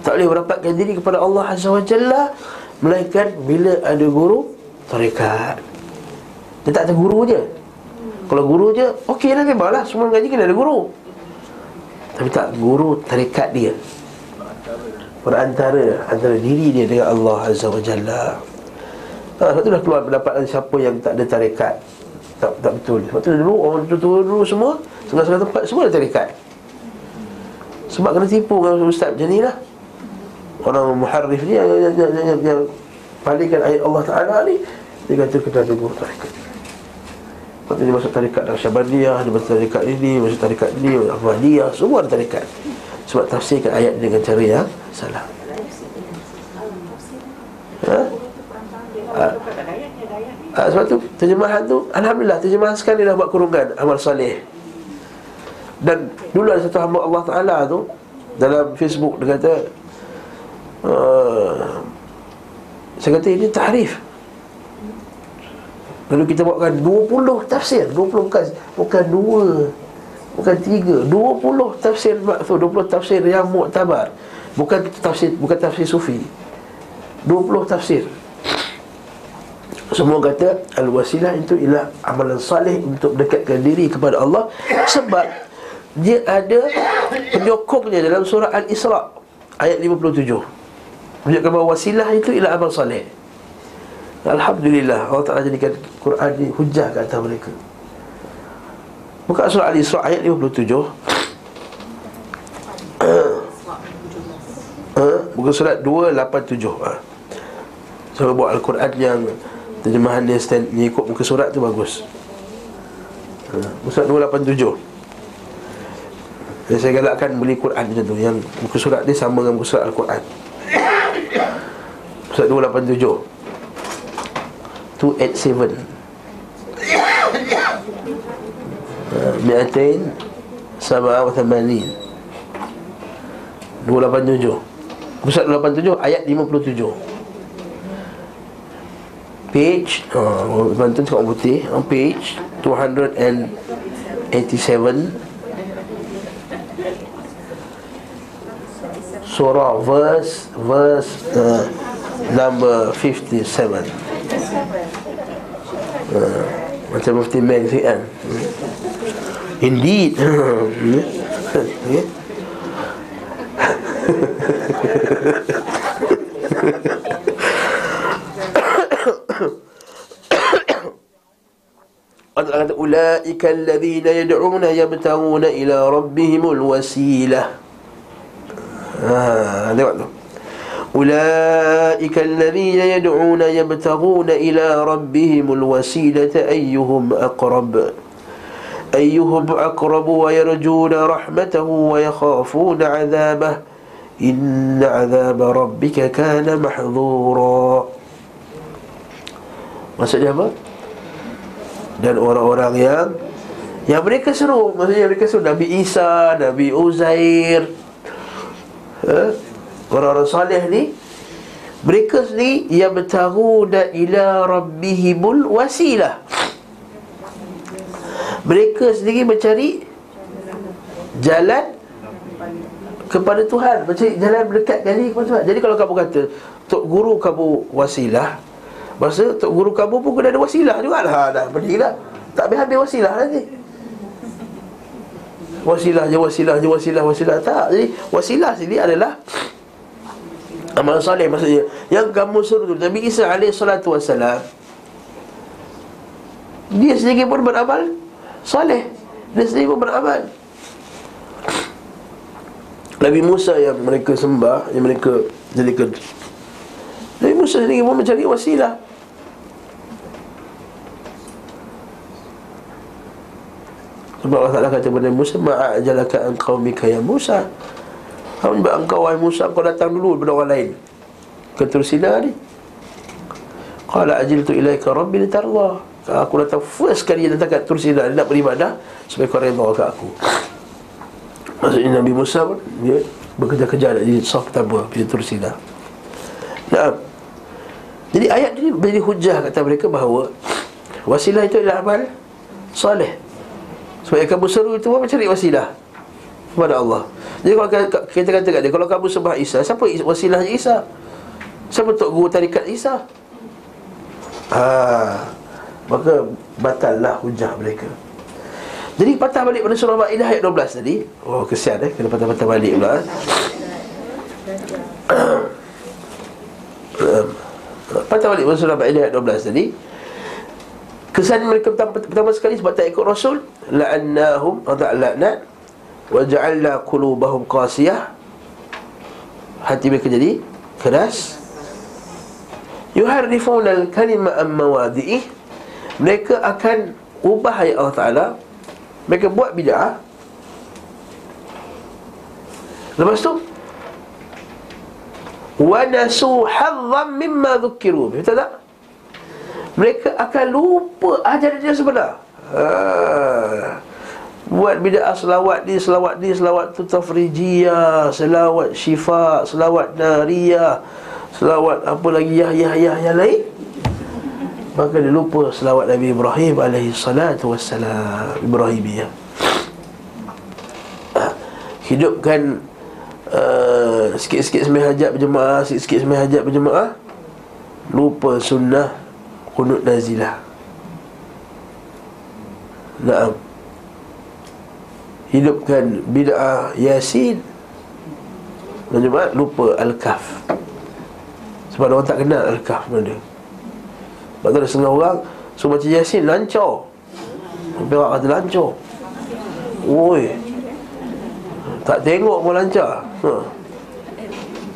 tak boleh merapatkan diri kepada Allah Azza wa Jalla melainkan bila ada guru tarikat. Dia tak ada guru je. Kalau guru je, okey lah memanglah semua ngaji kena ada guru. Tapi tak guru tarikat dia. Perantara antara diri dia dengan Allah Azza wa Jalla. Ha, sebab tu dah keluar pendapat siapa yang tak ada tarikat tak, tak betul Sebab tu dulu orang tua-tua dulu semua Setengah-setengah tempat semua ada tarikat Sebab kena tipu dengan ustaz macam ni lah Orang muharrif ni yang, yang, yang, yang, yang Palingkan ayat Allah Ta'ala ni Dia kata kena ada guru tarikat Tu dia masuk tarikat Syabandiyah Dia masuk tarikat ini Masuk tarikat ini Ahmadiyah Semua ada tarikat Sebab tafsirkan ayat dengan cara yang salah Ha? Ha? Ha, sebab tu terjemahan tu Alhamdulillah terjemahan sekali dah buat kurungan Amal salih Dan dulu ada satu hamba Allah Ta'ala tu Dalam Facebook dia kata uh, Saya kata ini tahrif Lalu kita buatkan 20 tafsir 20 bukan Bukan 2 Bukan 3 20 tafsir maksud 20 tafsir yang muktabar. Bukan tafsir Bukan tafsir sufi. 20 tafsir. Semua kata Al-wasilah itu ialah amalan salih Untuk mendekatkan diri kepada Allah Sebab Dia ada penyokongnya dalam surah Al-Isra' Ayat 57 Menunjukkan bahawa wasilah itu ialah amal salih Alhamdulillah Allah Ta'ala jadikan Quran ini hujah ke atas mereka. Buka surah Al-Isra' ayat 57 Buka surat 287 ha. Saya buat Al-Quran yang Terjemahan dia stand, ni ikut muka surat tu bagus. Ha, Surat 287 Jadi saya galakkan beli Quran macam tu Yang muka surat dia sama dengan muka surat Al-Quran. Surat 287 287 Mi'atain Sabah wa thamanin 287 Pusat 287 ayat 57 page uh, bantu cakap putih. On page 287 surah verse verse uh, number 57 uh, macam mufti Meng sikit kan indeed okay. Allah kata ulaika alladhina yad'una yabtaguna ila rabbihimul wasilah. Ha, tengok tu. أولئك الذين يدعون يبتغون إلى ربهم الوسيلة أيهم أقرب؟ أيهم أقرب ويرجون رحمته ويخافون عذابه؟ إن عذاب ربك كان محظورا. ما apa? Dan orang-orang yang Yang mereka seru. Maksudnya mereka seru. Nabi Isa, Nabi Uzair? Eh? Orang-orang salih ni Mereka sendiri Yang bertaruna ila Rabbihimul wasilah. Mereka sendiri mencari Jalan kepada Tuhan Mencari jalan mendekat kali kepada Tuhan. Jadi kalau kamu kata Tok Guru kamu wasilah Maksudnya Tok Guru kamu pun kena ada wasilah juga lah Dah pening dah Tak habis-habis wasilah nanti. Wasilah je, wasilah je, wasilah, wasilah. Tak, jadi wasilah sini adalah Amal soleh maksudnya Yang kamu suruh tu Nabi Isa alaih salatu wassalam Dia sendiri pun beramal Soleh Dia sendiri pun beramal. Nabi Musa yang mereka sembah Yang mereka jadikan Nabi Musa sendiri pun mencari wasilah. Sebab Allah Ta'ala kata kepada Musa Ma'ajalaka an qawmika ya Musa engkau wahai Musa Kau datang dulu daripada orang lain. Ketersina ni. Qala ajiltu ilaika rabbi litarwa Aku datang first kali dia datang kat Tursina Dia nak beribadah Supaya kau redha kat aku. Maksudnya Nabi Musa pun Dia bekerja-kerja nak jadi sah pertama Bila Tursina Nah Jadi ayat ni menjadi hujah kata mereka bahawa Wasilah itu adalah amal Saleh sebab yang kamu seru itu pun mencari wasilah Kepada Allah Jadi kalau kita kata kat dia Kalau kamu sembah Isa Siapa wasilahnya Isa? Siapa Tok Guru Tarikat Isa? Ha, maka batallah hujah mereka Jadi patah balik pada surah Ma'idah ayat 12 tadi Oh kesian eh Kena patah-patah balik pula eh. Patah balik pada surah Ma'idah ayat 12 tadi Kesan mereka pertama, pertama sekali sebab tak ikut Rasul La'annahum atau la'nat Wa ja'alna qulubahum qasiyah Hati mereka jadi keras Yuharrifuna al-kalima am-mawadi'ih Mereka akan ubah ayat Allah Ta'ala Mereka buat bid'ah Lepas tu Wa nasu hazzam mimma dhukiru Betul tak? mereka akan lupa ajaran dia sebenar. Ha. Buat bid'ah selawat ni, selawat ni, selawat tu tafrijiyah, selawat syifa, selawat nariyah, selawat apa lagi yah yah yah yang lain. Maka dia lupa selawat Nabi Ibrahim alaihi salatu wassalam Ibrahimiyah. Hidupkan uh, sikit-sikit sembahyang hajat berjemaah, sikit-sikit sembahyang hajat berjemaah. Lupa sunnah kunut nazilah Naam Hidupkan bid'ah Yasin. Dan juga lupa Al-Kaf Sebab orang tak kenal Al-Kaf Sebab tu ada setengah orang So baca Yasin lancor. Sampai orang kata lancor. Oi Tak tengok pun lancar. Ha.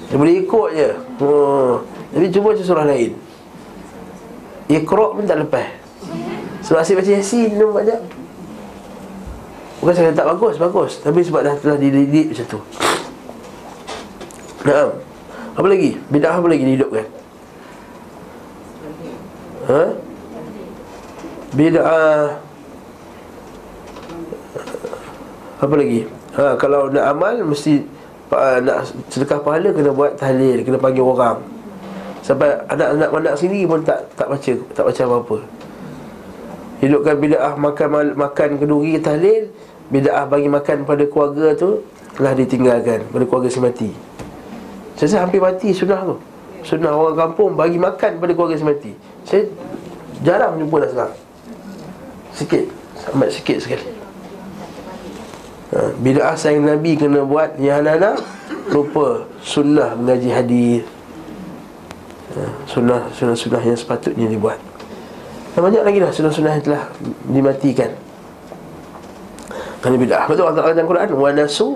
Dia boleh ikut je. Ha. Jadi cuba baca surah lain. Iqra' pun tak lepas. Sebab asyik baca Yasin dia baca Bukan saya tak bagus, bagus Tapi sebab dah telah dididik macam tu Nah, Apa lagi? Bidah apa lagi dihidupkan? Ha? Bid'ah Apa lagi? Ha, kalau nak amal Mesti Nak sedekah pahala Kena buat tahlil Kena panggil orang Sampai anak-anak anak sini pun tak tak baca tak baca apa-apa. Hidupkan bid'ah makan makan kenduri tahlil, bid'ah bagi makan pada keluarga tu telah ditinggalkan pada keluarga si mati. Saya hampir mati sunnah tu. Sunnah orang kampung bagi makan pada keluarga si mati. Saya jarang jumpa dah sekarang. Sikit, amat sikit sekali. Ha, bid'ah sayang Nabi kena buat yang anak-anak lupa sunnah mengaji hadis sunnah sunnah-sunnah yang sepatutnya dibuat. Dan banyak lagi lah sunnah-sunnah yang telah dimatikan. Kerana bid'ah. Betul Allah Ta'ala dalam Quran. Wa nasu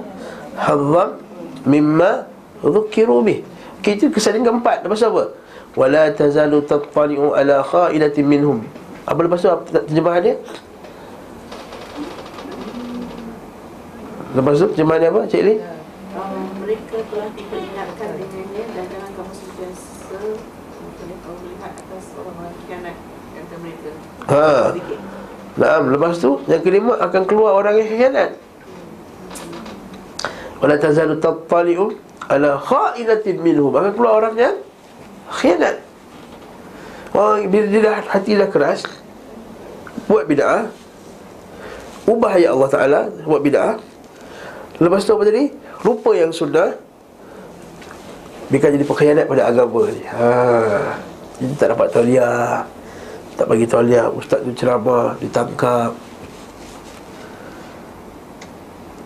hazzam mimma dhukiru bih. Okay, itu kesan yang keempat. Lepas apa? Wa la tazalu tattali'u ala kha'ilatin minhum. Apa lepas tu? Terjemahan dia? Lepas tu terjemahan dia apa? Cik Lee? Um, mereka telah diperingatkan dengannya dan jangan kamu sentiasa kamu melihat atas orang-orang kianat Kata mereka Ha. Naam, lepas tu yang kelima akan keluar orang yang khianat. Wala tazalu tattali'u ala kha'inatin minhum. Akan keluar orang yang khianat. Orang bila dia dah hati dah keras buat bid'ah ubah ayat Allah Taala buat bid'ah lepas tu apa tadi Lupa yang sunnah Biarkan jadi pengkhianat pada agama ni ha. Jadi tak dapat tauliah Tak bagi tauliah Ustaz tu ceramah Ditangkap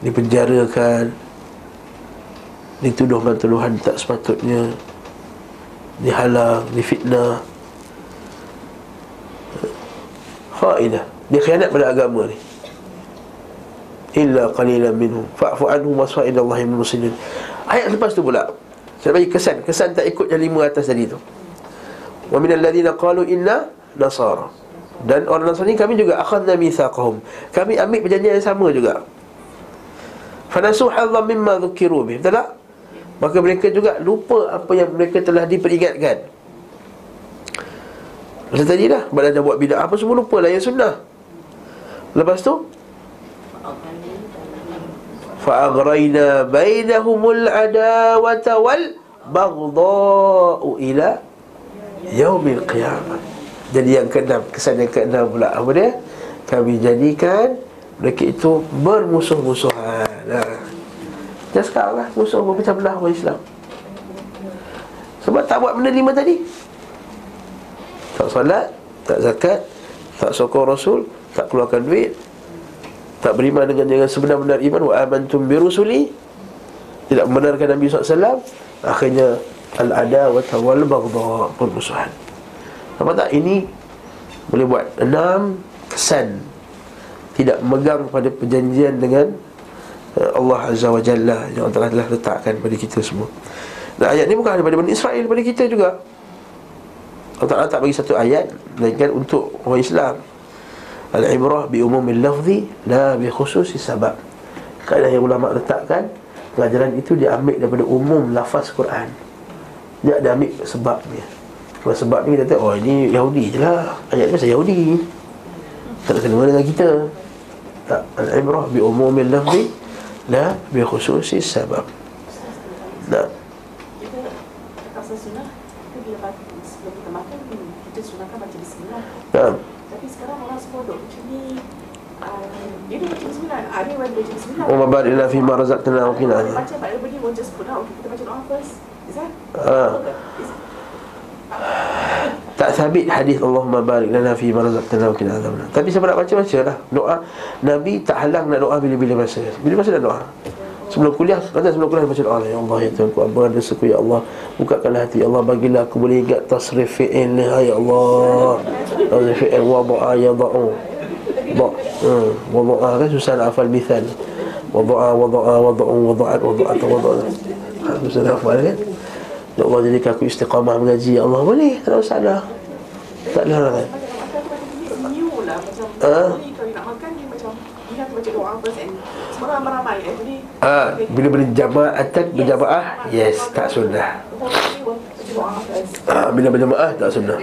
Dipenjarakan Dituduhkan tuduhan tak sepatutnya. Dihalang Difitnah Khainah Dia khianat pada agama ni. Illa qalilan minhum. Fa'fu anhum wasfa illa Allah yang muslimin. Ayat lepas tu pula Saya bagi kesan. Kesan tak ikut yang lima atas tadi tu. Wa minal ladhina qalu inna Nasara. Dan orang Nasara ni kami juga Akhazna mithaqahum. Kami ambil perjanjian yang sama juga. Fanasu hadha mimma dhukiru bih. Betul tak? Maka mereka juga lupa apa yang mereka telah diperingatkan. Macam tadi dah Badan dah buat bidang apa semua lupa lah yang sunnah. Lepas tu? Fa'agraina bainahumul adawata wal Baghda'u ila Yaumil qiyamah. Jadi yang keenam, kesan yang keenam pula apa dia? Kami jadikan mereka itu bermusuh-musuhan. Nah. Dan sekarang lah, musuh berpecah belah orang Islam. Sebab tak buat benda lima tadi. Tak solat, tak zakat, tak sokong Rasul, tak keluarkan duit tak beriman dengan dengan sebenar-benar iman wa amantum bi rusuli. Tidak membenarkan Nabi SAW akhirnya al-adawah wal baghdha permusuhan nampak tak? Ini boleh buat enam kesan tidak memegang pada perjanjian dengan eh, Allah Azza wa Jalla yang Allah telah letakkan pada kita semua. Dan ayat ni bukan daripada Bani Israel daripada kita juga. Allah Ta'ala tak bagi satu ayat Melainkan untuk orang Islam. Al-ibrah bi umumil lafzi La bi khususi sabab. Kaedah yang ulama letakkan Pelajaran itu diambil daripada umum lafaz Quran. Dia ada ambil sebabnya Kalau sebab ni kita kata Oh ini Yahudi je lah. Ayat ni pasal Yahudi. Tak ada kena dengan kita. Tak Al-ibrah bi umumil lafzi La bi khususi sabab. Nah bismillah Nah Tapi sekarang orang semua duk macam ni. Uh, Dia dah Ada yang baca bismillah Wa mabarik lana fima wa qina adzaban. Baca but everybody will just put out kita baca doa first. Is that? Ah. Tak sabit hadis Allahumma barik lana fi ma razaqtana wa qina adzabannar. Tapi siapa nak baca bacalah. Doa Nabi tak halang nak doa bila-bila masa. Bila masa nak doa. Sebelum kuliah, kata sebelum kuliah baca doa Ya Allah ya Tuhan abang rezekiku ya Allah Bukakanlah hati ya Allah bagilah aku boleh ingat tasrif fi'il ni ya Allah Tasrif fi'il wada'a ya da'u Da' hmm. Wada'a kan susah nak hafal mithal Wada'a wada'a wada'u wada'at wada'at wada'at ha, Susah nak hafal kan Ya Allah jadikan aku istiqamah mengaji Ya Allah boleh tak ada masalah Tak ada halangan ramai-ramai Every Ah, bila berjamaatan berjamaah yes tak sunnah. Ah, bila berjamaah tak sunnah.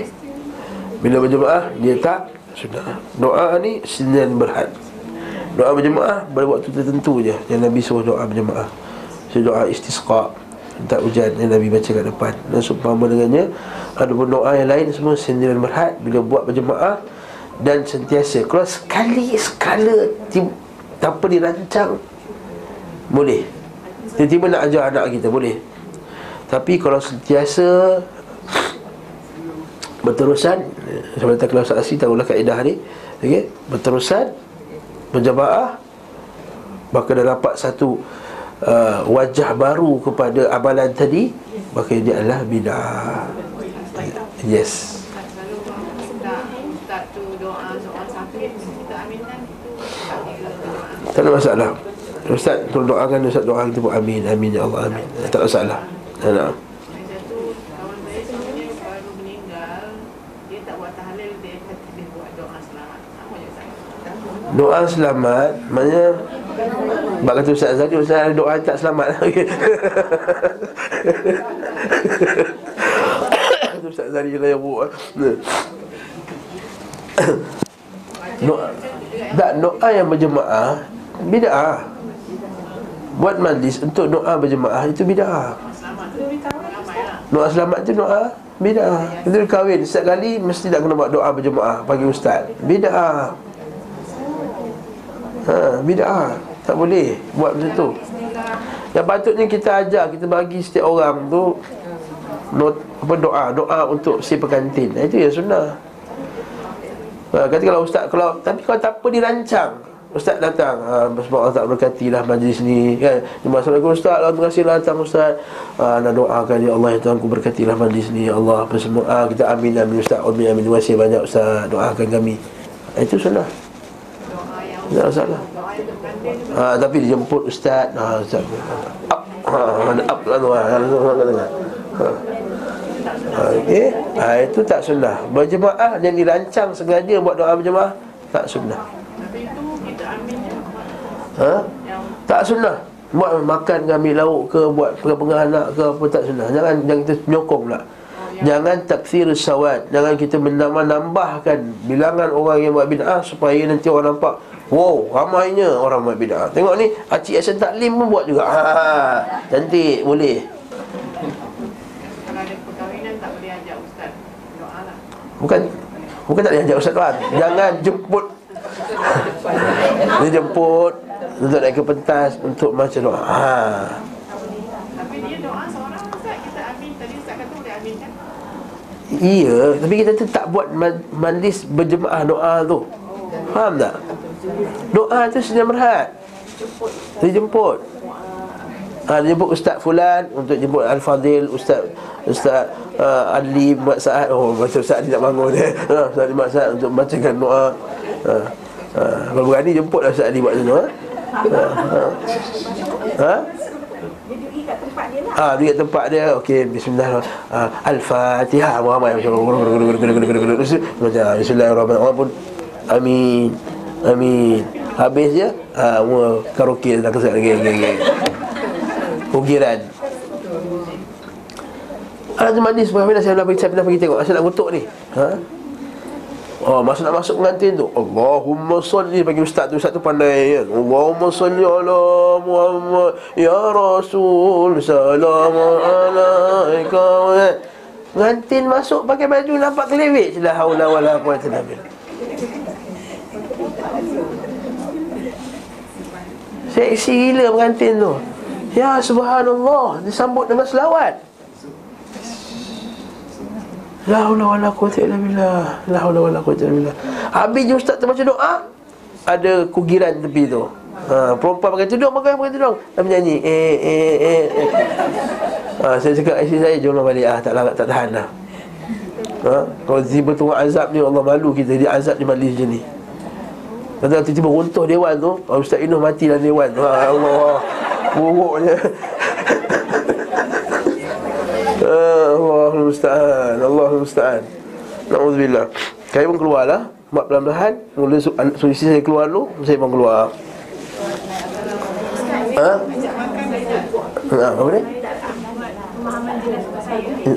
Bila berjamaah dia tak sunnah. Doa ni senin berhad. Doa berjamaah pada waktu tertentu je yang Nabi suruh doa berjamaah. So doa istisqa minta hujan yang Nabi baca kat depan. Dan seumpama dengannya ada pun doa yang lain semua sendirian berhad bila buat berjemaah dan sentiasa. Kalau sekali sekala tanpa dirancang boleh. Tiba-tiba nak ajar anak kita boleh. Tapi kalau sentiasa berterusan Sebab kita kelas asli tahulah kaedah ni okay? Berterusan Berjamaah Maka dah dapat satu uh, Wajah baru kepada amalan tadi Maka dia adalah bid'ah. Yes. Tak tu ada masalah. Ustaz tolong doakan Ustaz doa kita pun amin. Amin ya Allah amin. Tak ada masalah. Tak dia buat doa selamat. Maknanya Bak kata Ustaz tadi Ustaz doa tak selamat. Ustaz Zari lah yang buat. Doa Tak doa yang berjemaah Bida'ah Buat majlis untuk doa berjemaah Itu bida'ah. Doa selamat tu doa Bida'ah Kita kahwin. Setiap kali Mesti tak kena buat doa berjemaah Pagi ustaz. Bida'ah Ha, bid'ah Tak boleh buat macam tu. Yang patutnya kita ajar Kita bagi setiap orang tu apa Doa Doa untuk si pengantin. Itu yang sunnah. Ha, Kata kalau ustaz kalau Tapi kalau tak apa dirancang. Ustaz datang ha, Sebab Allah tak berkatilah majlis ni kan? Assalamualaikum Ustaz. Allah terima kasih datang Ustaz. Ha, Nak doakan Ya Allah Ya Tuhan ku berkatilah majlis ni Ya Allah. Apa semua. Ha, Kita amin amin Ustaz. Amin amin. Terima kasih banyak Ustaz. Doakan kami. Ha, Itu sunnah Tak ada masalah. Ha, Tapi dijemput Ustaz. Ha, Ustaz. Up. Ha, Mana up lah tu ha, ha. Ha, okay. ha, Itu tak sunnah. Berjemaah yang dirancang sengaja Buat doa berjemaah Tak sunnah. Ha? Tak sunnah. Buat makan ke ambil lauk ke Buat pengah anak ke apa tak sunnah. Jangan jangan kita nyokong pula Jangan taksir sawat Jangan kita menambah-nambahkan Bilangan orang yang buat bid'ah Supaya nanti orang nampak Wow, ramainya orang buat bid'ah. Tengok ni, Acik Asen Taklim pun buat juga. Ha, Cantik, boleh. Kalau ada perkahwinan tak boleh ajak ustaz lah. Bukan Bukan Tuan Jangan jemput. Dia jemput Untuk naik ke pentas Untuk macam doa. Ha. Tapi dia doa seorang ustaz Kita amin Tadi ustaz kata boleh amin kan Iya Tapi kita tu tak buat ma- Majlis berjemaah doa tu Faham tak? Doa tu senyum berhad Dia jemput Ha, dia jemput Ustaz Fulan Untuk jemput Al-Fadil Ustaz Ustaz uh, Adli Mat Sa'ad Oh macam Ustaz Adli nak bangun eh. ha, Ustaz Adli Mat Sa'ad Untuk membacakan doa ha. Ha. Berani jemput lah Ustaz Adli buat tu ha? Ha. Ha. ha? Ah, dia kat tempat dia. Okey, bismillah. Ah, Al-Fatihah. Bismillahirrahmanirrahim amin. Amin. Habis je, ah, semua karaoke dah kesat lagi lagi. Ukiran. Ada mandi sebab saya dah pergi saya pernah pergi tengok. Saya nak kutuk ni. Ha? Oh, masa nak masuk pengantin tu Allahumma salli. Bagi ustaz tu Ustaz tu pandai kan Allahumma salli ala Muhammad. Ya Rasul Salam alaika? Pengantin masuk pakai baju Nampak kelewit je La haula wa la quwata illa billah. Seksi gila pengantin tu. Ya subhanallah Disambut dengan selawat La haula wala quwata illa billah. La haula wala quwata illa billah. Habis ustaz tu baca doa, ada kugiran tepi tu. Ha, perempuan pakai tudung, pakai pakai tudung. Dan menyanyi. Eh eh eh. eh. Ha, saya cakap isteri saya jom balik ah tak larat tak tahan dah. Ha, kalau tiba tunggu azab ni Allah malu kita dia azab di majlis ni. Kata tiba-tiba runtuh dewan tu, Ustaz Inuh mati dalam dewan. Ha, Allah. Buruknya. Allahul musta'an Allahul musta'an Na'udzubillah Saya pun keluar lah Mak perlahan-lahan Mula su- an- isteri saya keluar dulu Saya pun keluar Ha? Ha, apa ni?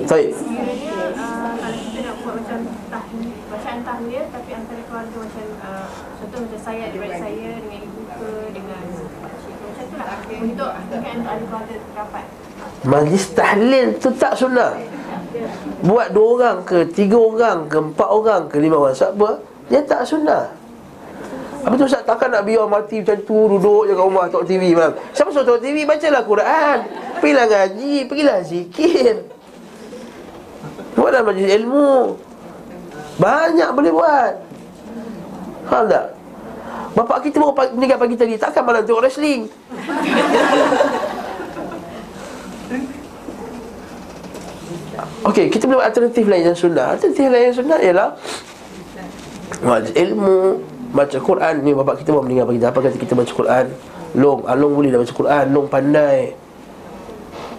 Saya uh, buat uh, contoh macam saya adik saya dengan ibu ke dengan ke, macam tu lah untuk untuk ahli keluarga rapat Majlis tahlil tu tak sunnah. Buat dua orang ke Tiga orang ke Empat orang ke Lima orang. Sebab apa? Dia tak sunnah. Apa tu Ustaz? Takkan nak biar mati macam tu Duduk je kat rumah tengok TV bang. Siapa suruh tengok TV Bacalah Quran. Pergilah ngaji Pergilah zikir. Buatlah majlis ilmu. Banyak boleh buat. Faham tak? Bapak kita baru meninggal pagi tadi Takkan malam tengok wrestling Okey, kita boleh buat alternatif lain yang sunnah. Alternatif lain yang sunnah ialah Majlis ilmu Baca Quran. Ni bapak kita baru meninggal pagi Apa kata kita baca Quran? Long, Along boleh dah baca Quran. Long pandai.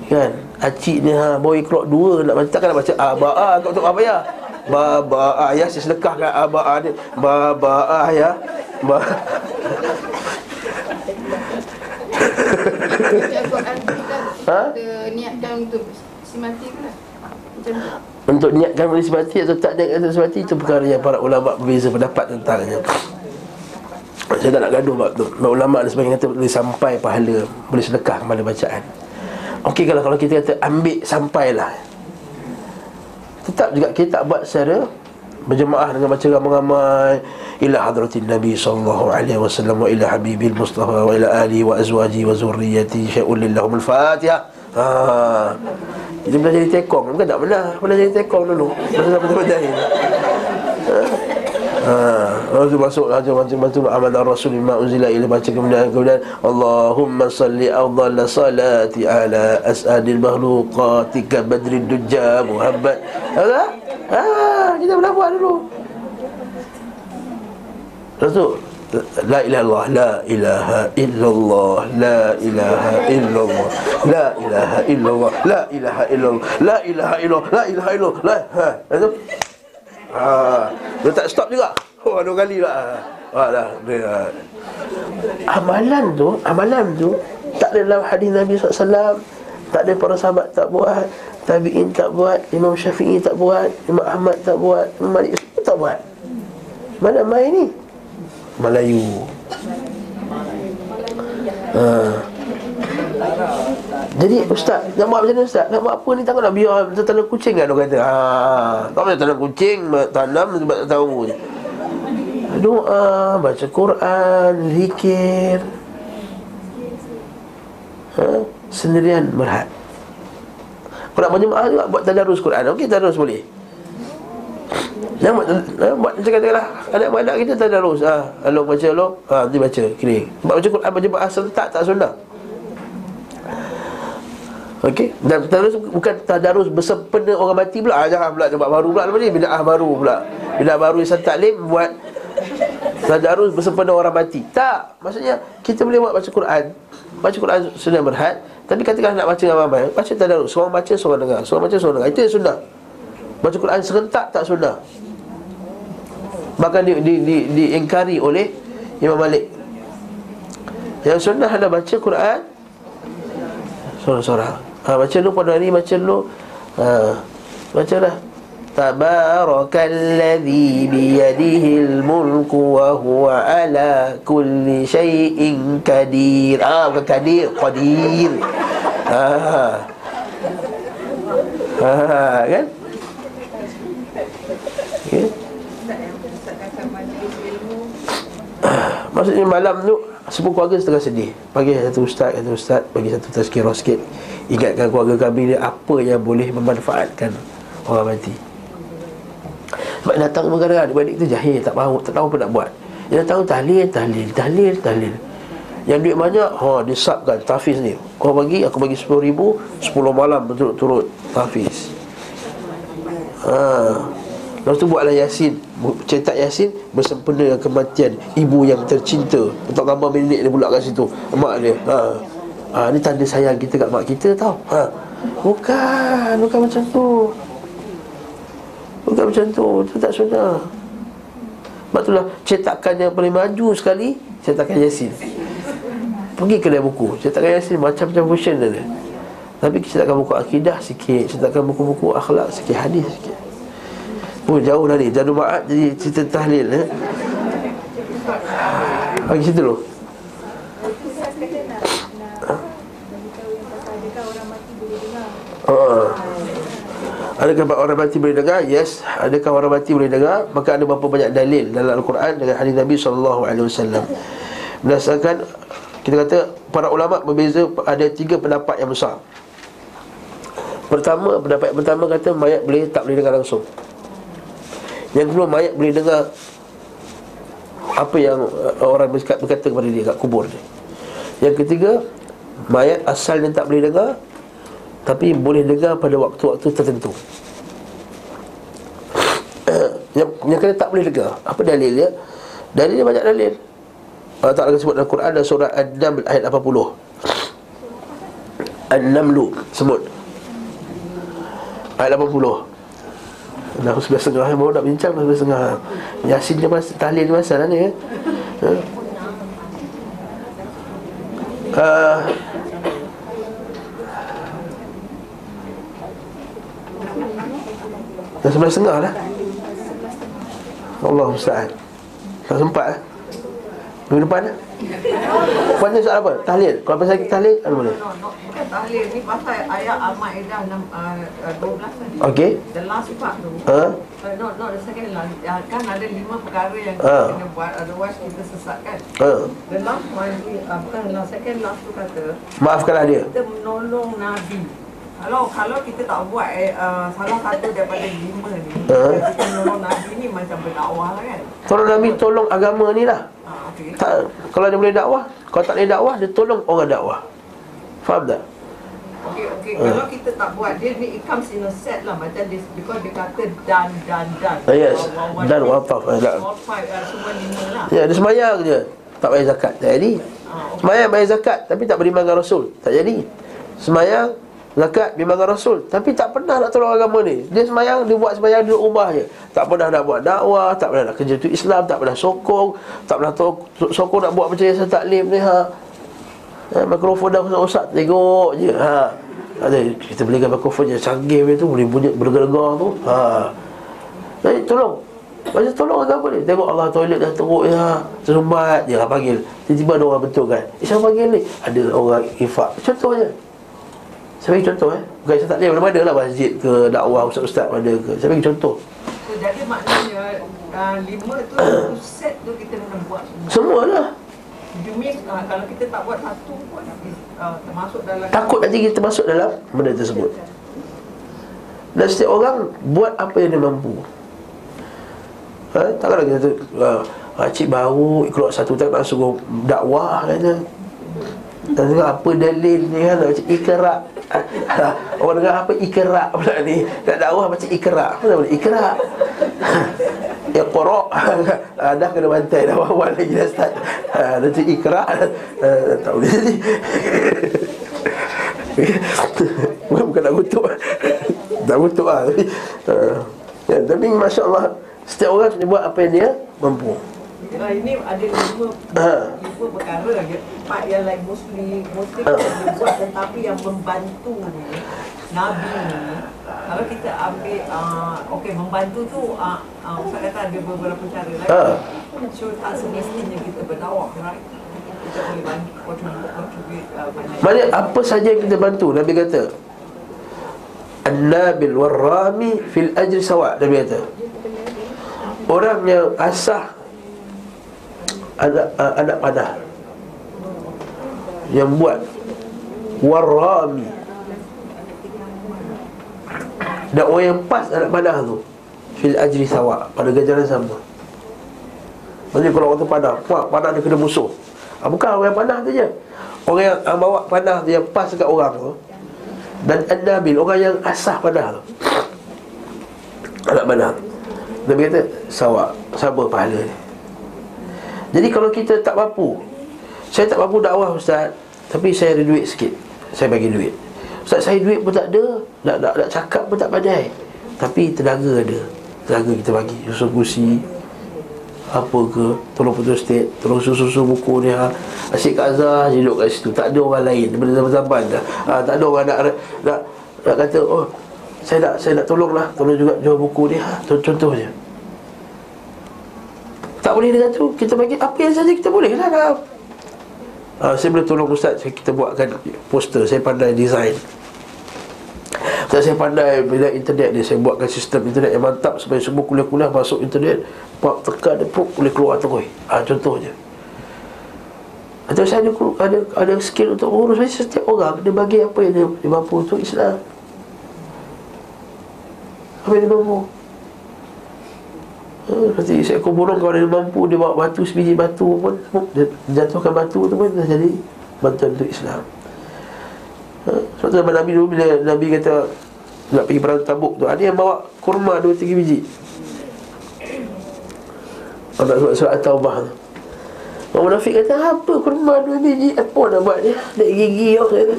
Kan? Acik ni ha Bawa ikrok dua Nak baca. Takkan nak baca Aba'ah Kau tak apa ya? Baba'ah ya Saya sedekahkan Aba'ah ni. Baba'ah ya. Ba Ha? kita niatkan untuk simati ke lah Macam tu Untuk niatkan boleh sebati Atau tak niatkan boleh sebati Itu perkara yang para ulama Berbeza pendapat tentangnya. Saya tak nak gaduh bab tu. Ulama dan sebagainya kata Boleh sampai pahala Boleh sedekah kepada bacaan. Okey kalau kalau kita kata ambil sampailah. Tetap juga kita tak buat secara berjemaah dengan baca ramai-ramai. Ila hadratin Nabi sallallahu alaihi wasallam wa ila habibil Mustafa wa ila ali wa azwaji wa zurriyyati syai'un lillahum al-Fatihah. Ha. Kita belajar jadi tekong. Bukan tak pernah. Belajar jadi tekong dulu. Masa betul jahil Ha, Lepas tu masuk Raja macam-macam Amal Rasul Lima unzila ila Baca kemudian Kemudian Allahumma salli Afdal salati Ala as'adil makhluqatika Badrin dujja Muhammad. Ada? Ha, kita pernah buat dulu. Lepas tu La ilaha illallah La ilaha illallah La ilaha illallah La ilaha illallah La ilaha illallah La ilaha illallah La ilaha illallah La ha. Lepas tu Ha, dia tak stop juga. Oh, dua kali lah. Ha, dah. Amalan tu, amalan tu tak ada dalam hadis Nabi SAW. Tak ada para sahabat tak buat, tabi'in tak buat, Imam Syafi'i tak buat, Imam Ahmad tak buat, Imam Malik tak buat. Mana main ni? Melayu. Ha. Jadi ustaz Nak buat macam mana ustaz? Nak buat apa ni? Takut nak biar tanam kucing kan Dia kata? Ha, Tak boleh tanam kucing Tanam sebab tak tahu Doa Baca Quran Zikir. Ha? Sendirian berhad. Kalau nak berjemaah juga Buat tadarus Quran. Okey tadarus boleh Jangan buat, buat macam katakanlah Anak-anak kita tadarus ha, Alok baca alok ha, Nanti baca Kira Sebab baca Quran Baca bahasa tak Tak sunnah Okey, dan tadarus bukan tadarus bersempena orang mati pula. Ah, jangan pula tempat baru pula ni bidah baru pula. Bidah baru yang taklim buat tadarus bersempena orang mati. Tak, maksudnya kita boleh buat baca Quran. Baca Quran sunnah berhad, tapi katakan nak baca ramai, baca tadarus. Seorang baca, seorang dengar. Seorang baca, seorang dengar. Itu yang sunnah. Baca Quran serentak tak sunnah. Bahkan di di di diingkari oleh Imam Malik. Yang sunnah adalah baca Quran. Sorang-sorang. Ha, Baca dulu pada hari Baca dulu ha, Baca lah. Tabarakalladhi biyadihil mulku wa huwa ala kulli syai'in kadir Ah, bukan kadir, qadir. Ah, ha, kan? Okay. Maksudnya malam tu Semua keluarga setengah sedih. Pagi satu ustaz Kata ustaz Bagi satu tazkirah sikit. Ingatkan keluarga kami ni Apa yang boleh memanfaatkan Orang mati. Sebab datang kadang Adik-adik tu jahil Tak tahu tak tahu apa nak buat. Dia tahu tahlil Tahlil Tahlil Tahlil. Yang duit banyak ha, Dia subkan Tafiz ni. Kau bagi Aku bagi 10 ribu 10 malam Berturut-turut Tafiz Haa Lepas tu buatlah Yasin Cetak Yasin Bersempena dengan kematian Ibu yang tercinta. Letak gambar milik dia pula kat situ. Mak dia ha. ha ni tanda sayang kita kat mak kita tau ha. Bukan Bukan macam tu. Bukan macam tu Itu tak sunnah Sebab itulah Cetakan yang paling maju sekali Cetakan Yasin. Pergi kedai buku Cetakan Yasin Macam-macam version dia. Tapi cetakan buku akidah sikit Cetakan buku-buku akhlak sikit Hadis sikit Oh jauh dah ni Jadu ma'at jadi cerita tahlil eh? Bagi cerita dulu Oh. Adakah orang mati boleh dengar? Yes Adakah orang mati boleh dengar? Maka ada berapa banyak dalil dalam Al-Quran Dengan hadis Nabi SAW Berdasarkan Kita kata Para ulama berbeza Ada tiga pendapat yang besar Pertama Pendapat yang pertama kata Mayat boleh tak boleh dengar langsung Yang kedua mayat boleh dengar Apa yang orang berkata, kepada dia Kat kubur dia Yang ketiga Mayat asalnya tak boleh dengar tapi boleh dengar pada waktu-waktu tertentu. Yang, yang kena tak boleh dengar Apa dalil dia? Dalilnya banyak dalil. Allah Ta'ala sebut dalam Quran dan surah An-Naml ayat 80 An-Namlu sebut. Ayat 80 Dah sebelah setengah Baru nak bincang dah sebelah setengah. Yasin dia masih Tahlil dia masih ni ya? Ha? Uh, Dah sebelah setengah lah Allah Ustaz Tak sempat lah Minggu depan lah Puasa soal apa? Tahlil. Kalau pasal tahlil, apa boleh? No, no, bukan tahlil ni pasal ayat Al-Maidah enam, uh, uh, 12 tadi. Okey. The last part tu. Ha? Uh, no, no, the second last. Uh, kan ada lima perkara yang Ah. kita kena buat, otherwise kita sesat kan. Ha. The last one, uh, bukan last, second last tu kata, Maafkanlah dia. kita menolong Nabi. Kalau kalau kita tak buat eh, uh, salah satu daripada lima ni, Ah. kita menolong Nabi ni macam berdakwah lah kan. Tolong Nabi tolong agama ni lah. Okay. Tak, kalau dia boleh dakwah, kalau tak boleh dakwah, dia tolong orang dakwah. Faham tak? Okey okey Ah. kalau kita tak buat dia ni it comes in a set lah macam this because dia kata dan dan dan. Ah, yes. Dan wa- wafaf. Uh, semua lima lah. Ya, dia semayang je. Tak bayar zakat. Tak jadi. Ah, okey. Semayang bayar zakat tapi tak beriman dengan Rasul. Tak jadi. Semayang zakat beriman dengan Rasul tapi tak pernah nak tolong agama ni. Dia semayang, dia buat semayang di rumah je. Tak pernah nak buat dakwah, tak pernah nak kerja tu Islam, tak pernah sokong, tak pernah to- sokong nak buat macam yang taklim ni ha. Ha, mikrofon dah usap tengok je ha. Ada kita belikan mikrofon yang canggih tu boleh bunyi bergegar tu. Ha. Jadi tolong Macam tolong agama ni Tengok Allah toilet dah teruk ya Serembat Dia orang panggil Tiba-tiba ada orang betul kan Eh siapa panggil ni Ada orang infak Contohnya Saya bagi contoh eh. Bukan saya tak boleh Mana-mana lah masjid ke Dakwah ustaz-ustaz mana ke. Saya bagi contoh. So, jadi maknanya uh, lima tu set tu kita kena buat semua. Semua lah You mean uh, kalau kita tak buat satu pun uh, termasuk dalam Takut nanti kita masuk dalam Benda tersebut. Dan setiap orang Buat apa yang dia mampu. Ha? Takkanlah kita tu uh, Cik baru keluar satu tak nak suruh dakwah kata Dan tengok apa dalil ni kan? Macam ikrak Orang dengar apa ikrak pula ni? Nak dakwah macam ikrak Apa nama dia? ikrak Iqra' Ah, Dah kena bantai dah awal lagi dah start. Ha, Nanti ikrak uh, Tak boleh jadi bukan, nak kutuk. Tak kutuk lah Tapi, uh, ya, tapi Masya Allah Setiap orang buat apa yang dia mampu uh, ini ada lima lima perkara. Part yang like Ha. yang dia buat tetapi yang membantu Nabi ni kalau kita ambil uh, okey membantu tu uh, uh, Ustaz kata ada beberapa cara. Ha. So tak semestinya kita berdakwah right? Kita boleh bantu contribute contribute uh, banyak. Maksudnya apa saja yang kita bantu Nabi kata An-nabil wal-rami fil ajri sawa' Nabi kata Orang yang asah Anak, uh, anak panah Yang buat Warrami Dan orang yang pas anak panah tu Fil ajri sawa' Pada ganjaran sama. Maksudnya kalau orang tu panah Puak panah dia kena musuh. Ha, Bukan orang yang panah tu je. Orang yang uh, bawa panah tu Yang pas dekat orang tu Dan An-Nabil Orang yang asah panah tu. Anak panah tu Nabi kata Sawa Sama pahala ni Jadi kalau kita tak mampu Saya tak mampu dakwah Ustaz Tapi saya ada duit sikit Saya bagi duit. Ustaz saya duit pun tak ada Nak, nak, nak cakap pun tak pandai. Tapi tenaga ada Tenaga kita bagi Susun kursi apa ke Tolong putus state Tolong susu-susu buku ni ha. Asyik Kak Azhar duduk kat situ. Tak ada orang lain Daripada zaman-zaman dah. Ha, Tak ada orang nak, nak Nak kata Oh saya nak saya nak tolong lah Tolong juga jual buku ni ha. Contoh- Contohnya Tak boleh dengan tu. Kita bagi apa yang saja kita boleh lah. Ha, saya boleh tolong Ustaz Kita buatkan poster. Saya pandai design. Ustaz saya pandai bila internet ni Saya buatkan sistem internet yang mantap Supaya semua kuliah-kuliah masuk internet Pak tekan dia pun boleh keluar terus. Ha, Contohnya. Atau saya ada, ada, ada skill untuk mengurus Saya setiap orang. Dia bagi apa yang dia, dia mampu untuk Islam. Apa yang dia mampu Nanti seekor burung Kalau dia mampu Dia bawa batu sebiji batu pun Dia jatuhkan batu tu pun Dah jadi bantuan untuk Islam Ha? Sebab tu zaman Nabi dulu bila Nabi kata nak pergi perang tabuk tu ada yang bawa kurma 2 3 biji. Orang nak surat surat At-Taubah tu. Orang munafik kata apa kurma 2 biji apa nak buat ni? Nak gigi orang kata.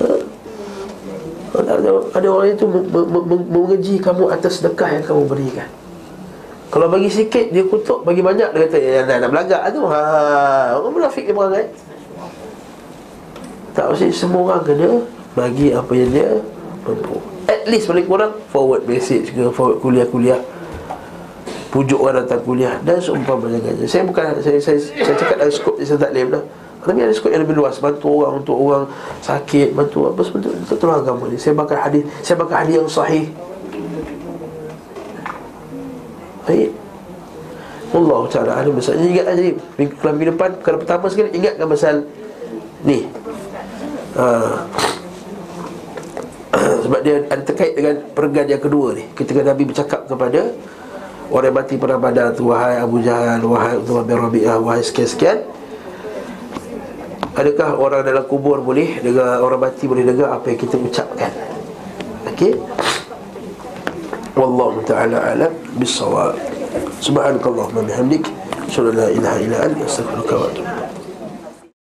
Ha? Ada, ada, orang itu mengeji kamu atas sedekah yang kamu berikan. Kalau bagi sikit dia kutuk, bagi banyak dia kata ya, nak, nak belagak tu. Ha, orang munafik dia perangai. Tak mesti semua orang kena bagi apa yang dia mampu. At least paling kurang forward message ke forward kuliah-kuliah. pujuk orang datang kuliah dan seumpamanya dengan saya bukan saya saya, saya cakap dalam skop saya tak boleh tapi ada skop yang lebih luas. Bantu orang untuk orang sakit bantu apa sebetulnya itu tolong agama ni saya bakal hadis saya bakal hadis yang sahih. Baik. Allah Ta'ala besar Jadi ingat jadi minggu, Kalau minggu depan Kalau pertama sekali Ingatkan pasal Ni. Ha. Sebab dia terkait dengan Perenggan yang kedua ni. Ketika Nabi bercakap kepada Orang yang mati perang badar tu Wahai Abu Jahal Wahai Uthman bin Rabi'ah Wahai sekian-sekian Adakah orang dalam kubur boleh Dengar orang mati boleh dengar Apa yang kita ucapkan? Okey? Wallahu ta'ala alam Bisawab Subhanakallahumma bihamdik. Asyhadu an la ilaha illa anta astaghfiruka wa atubu ilaik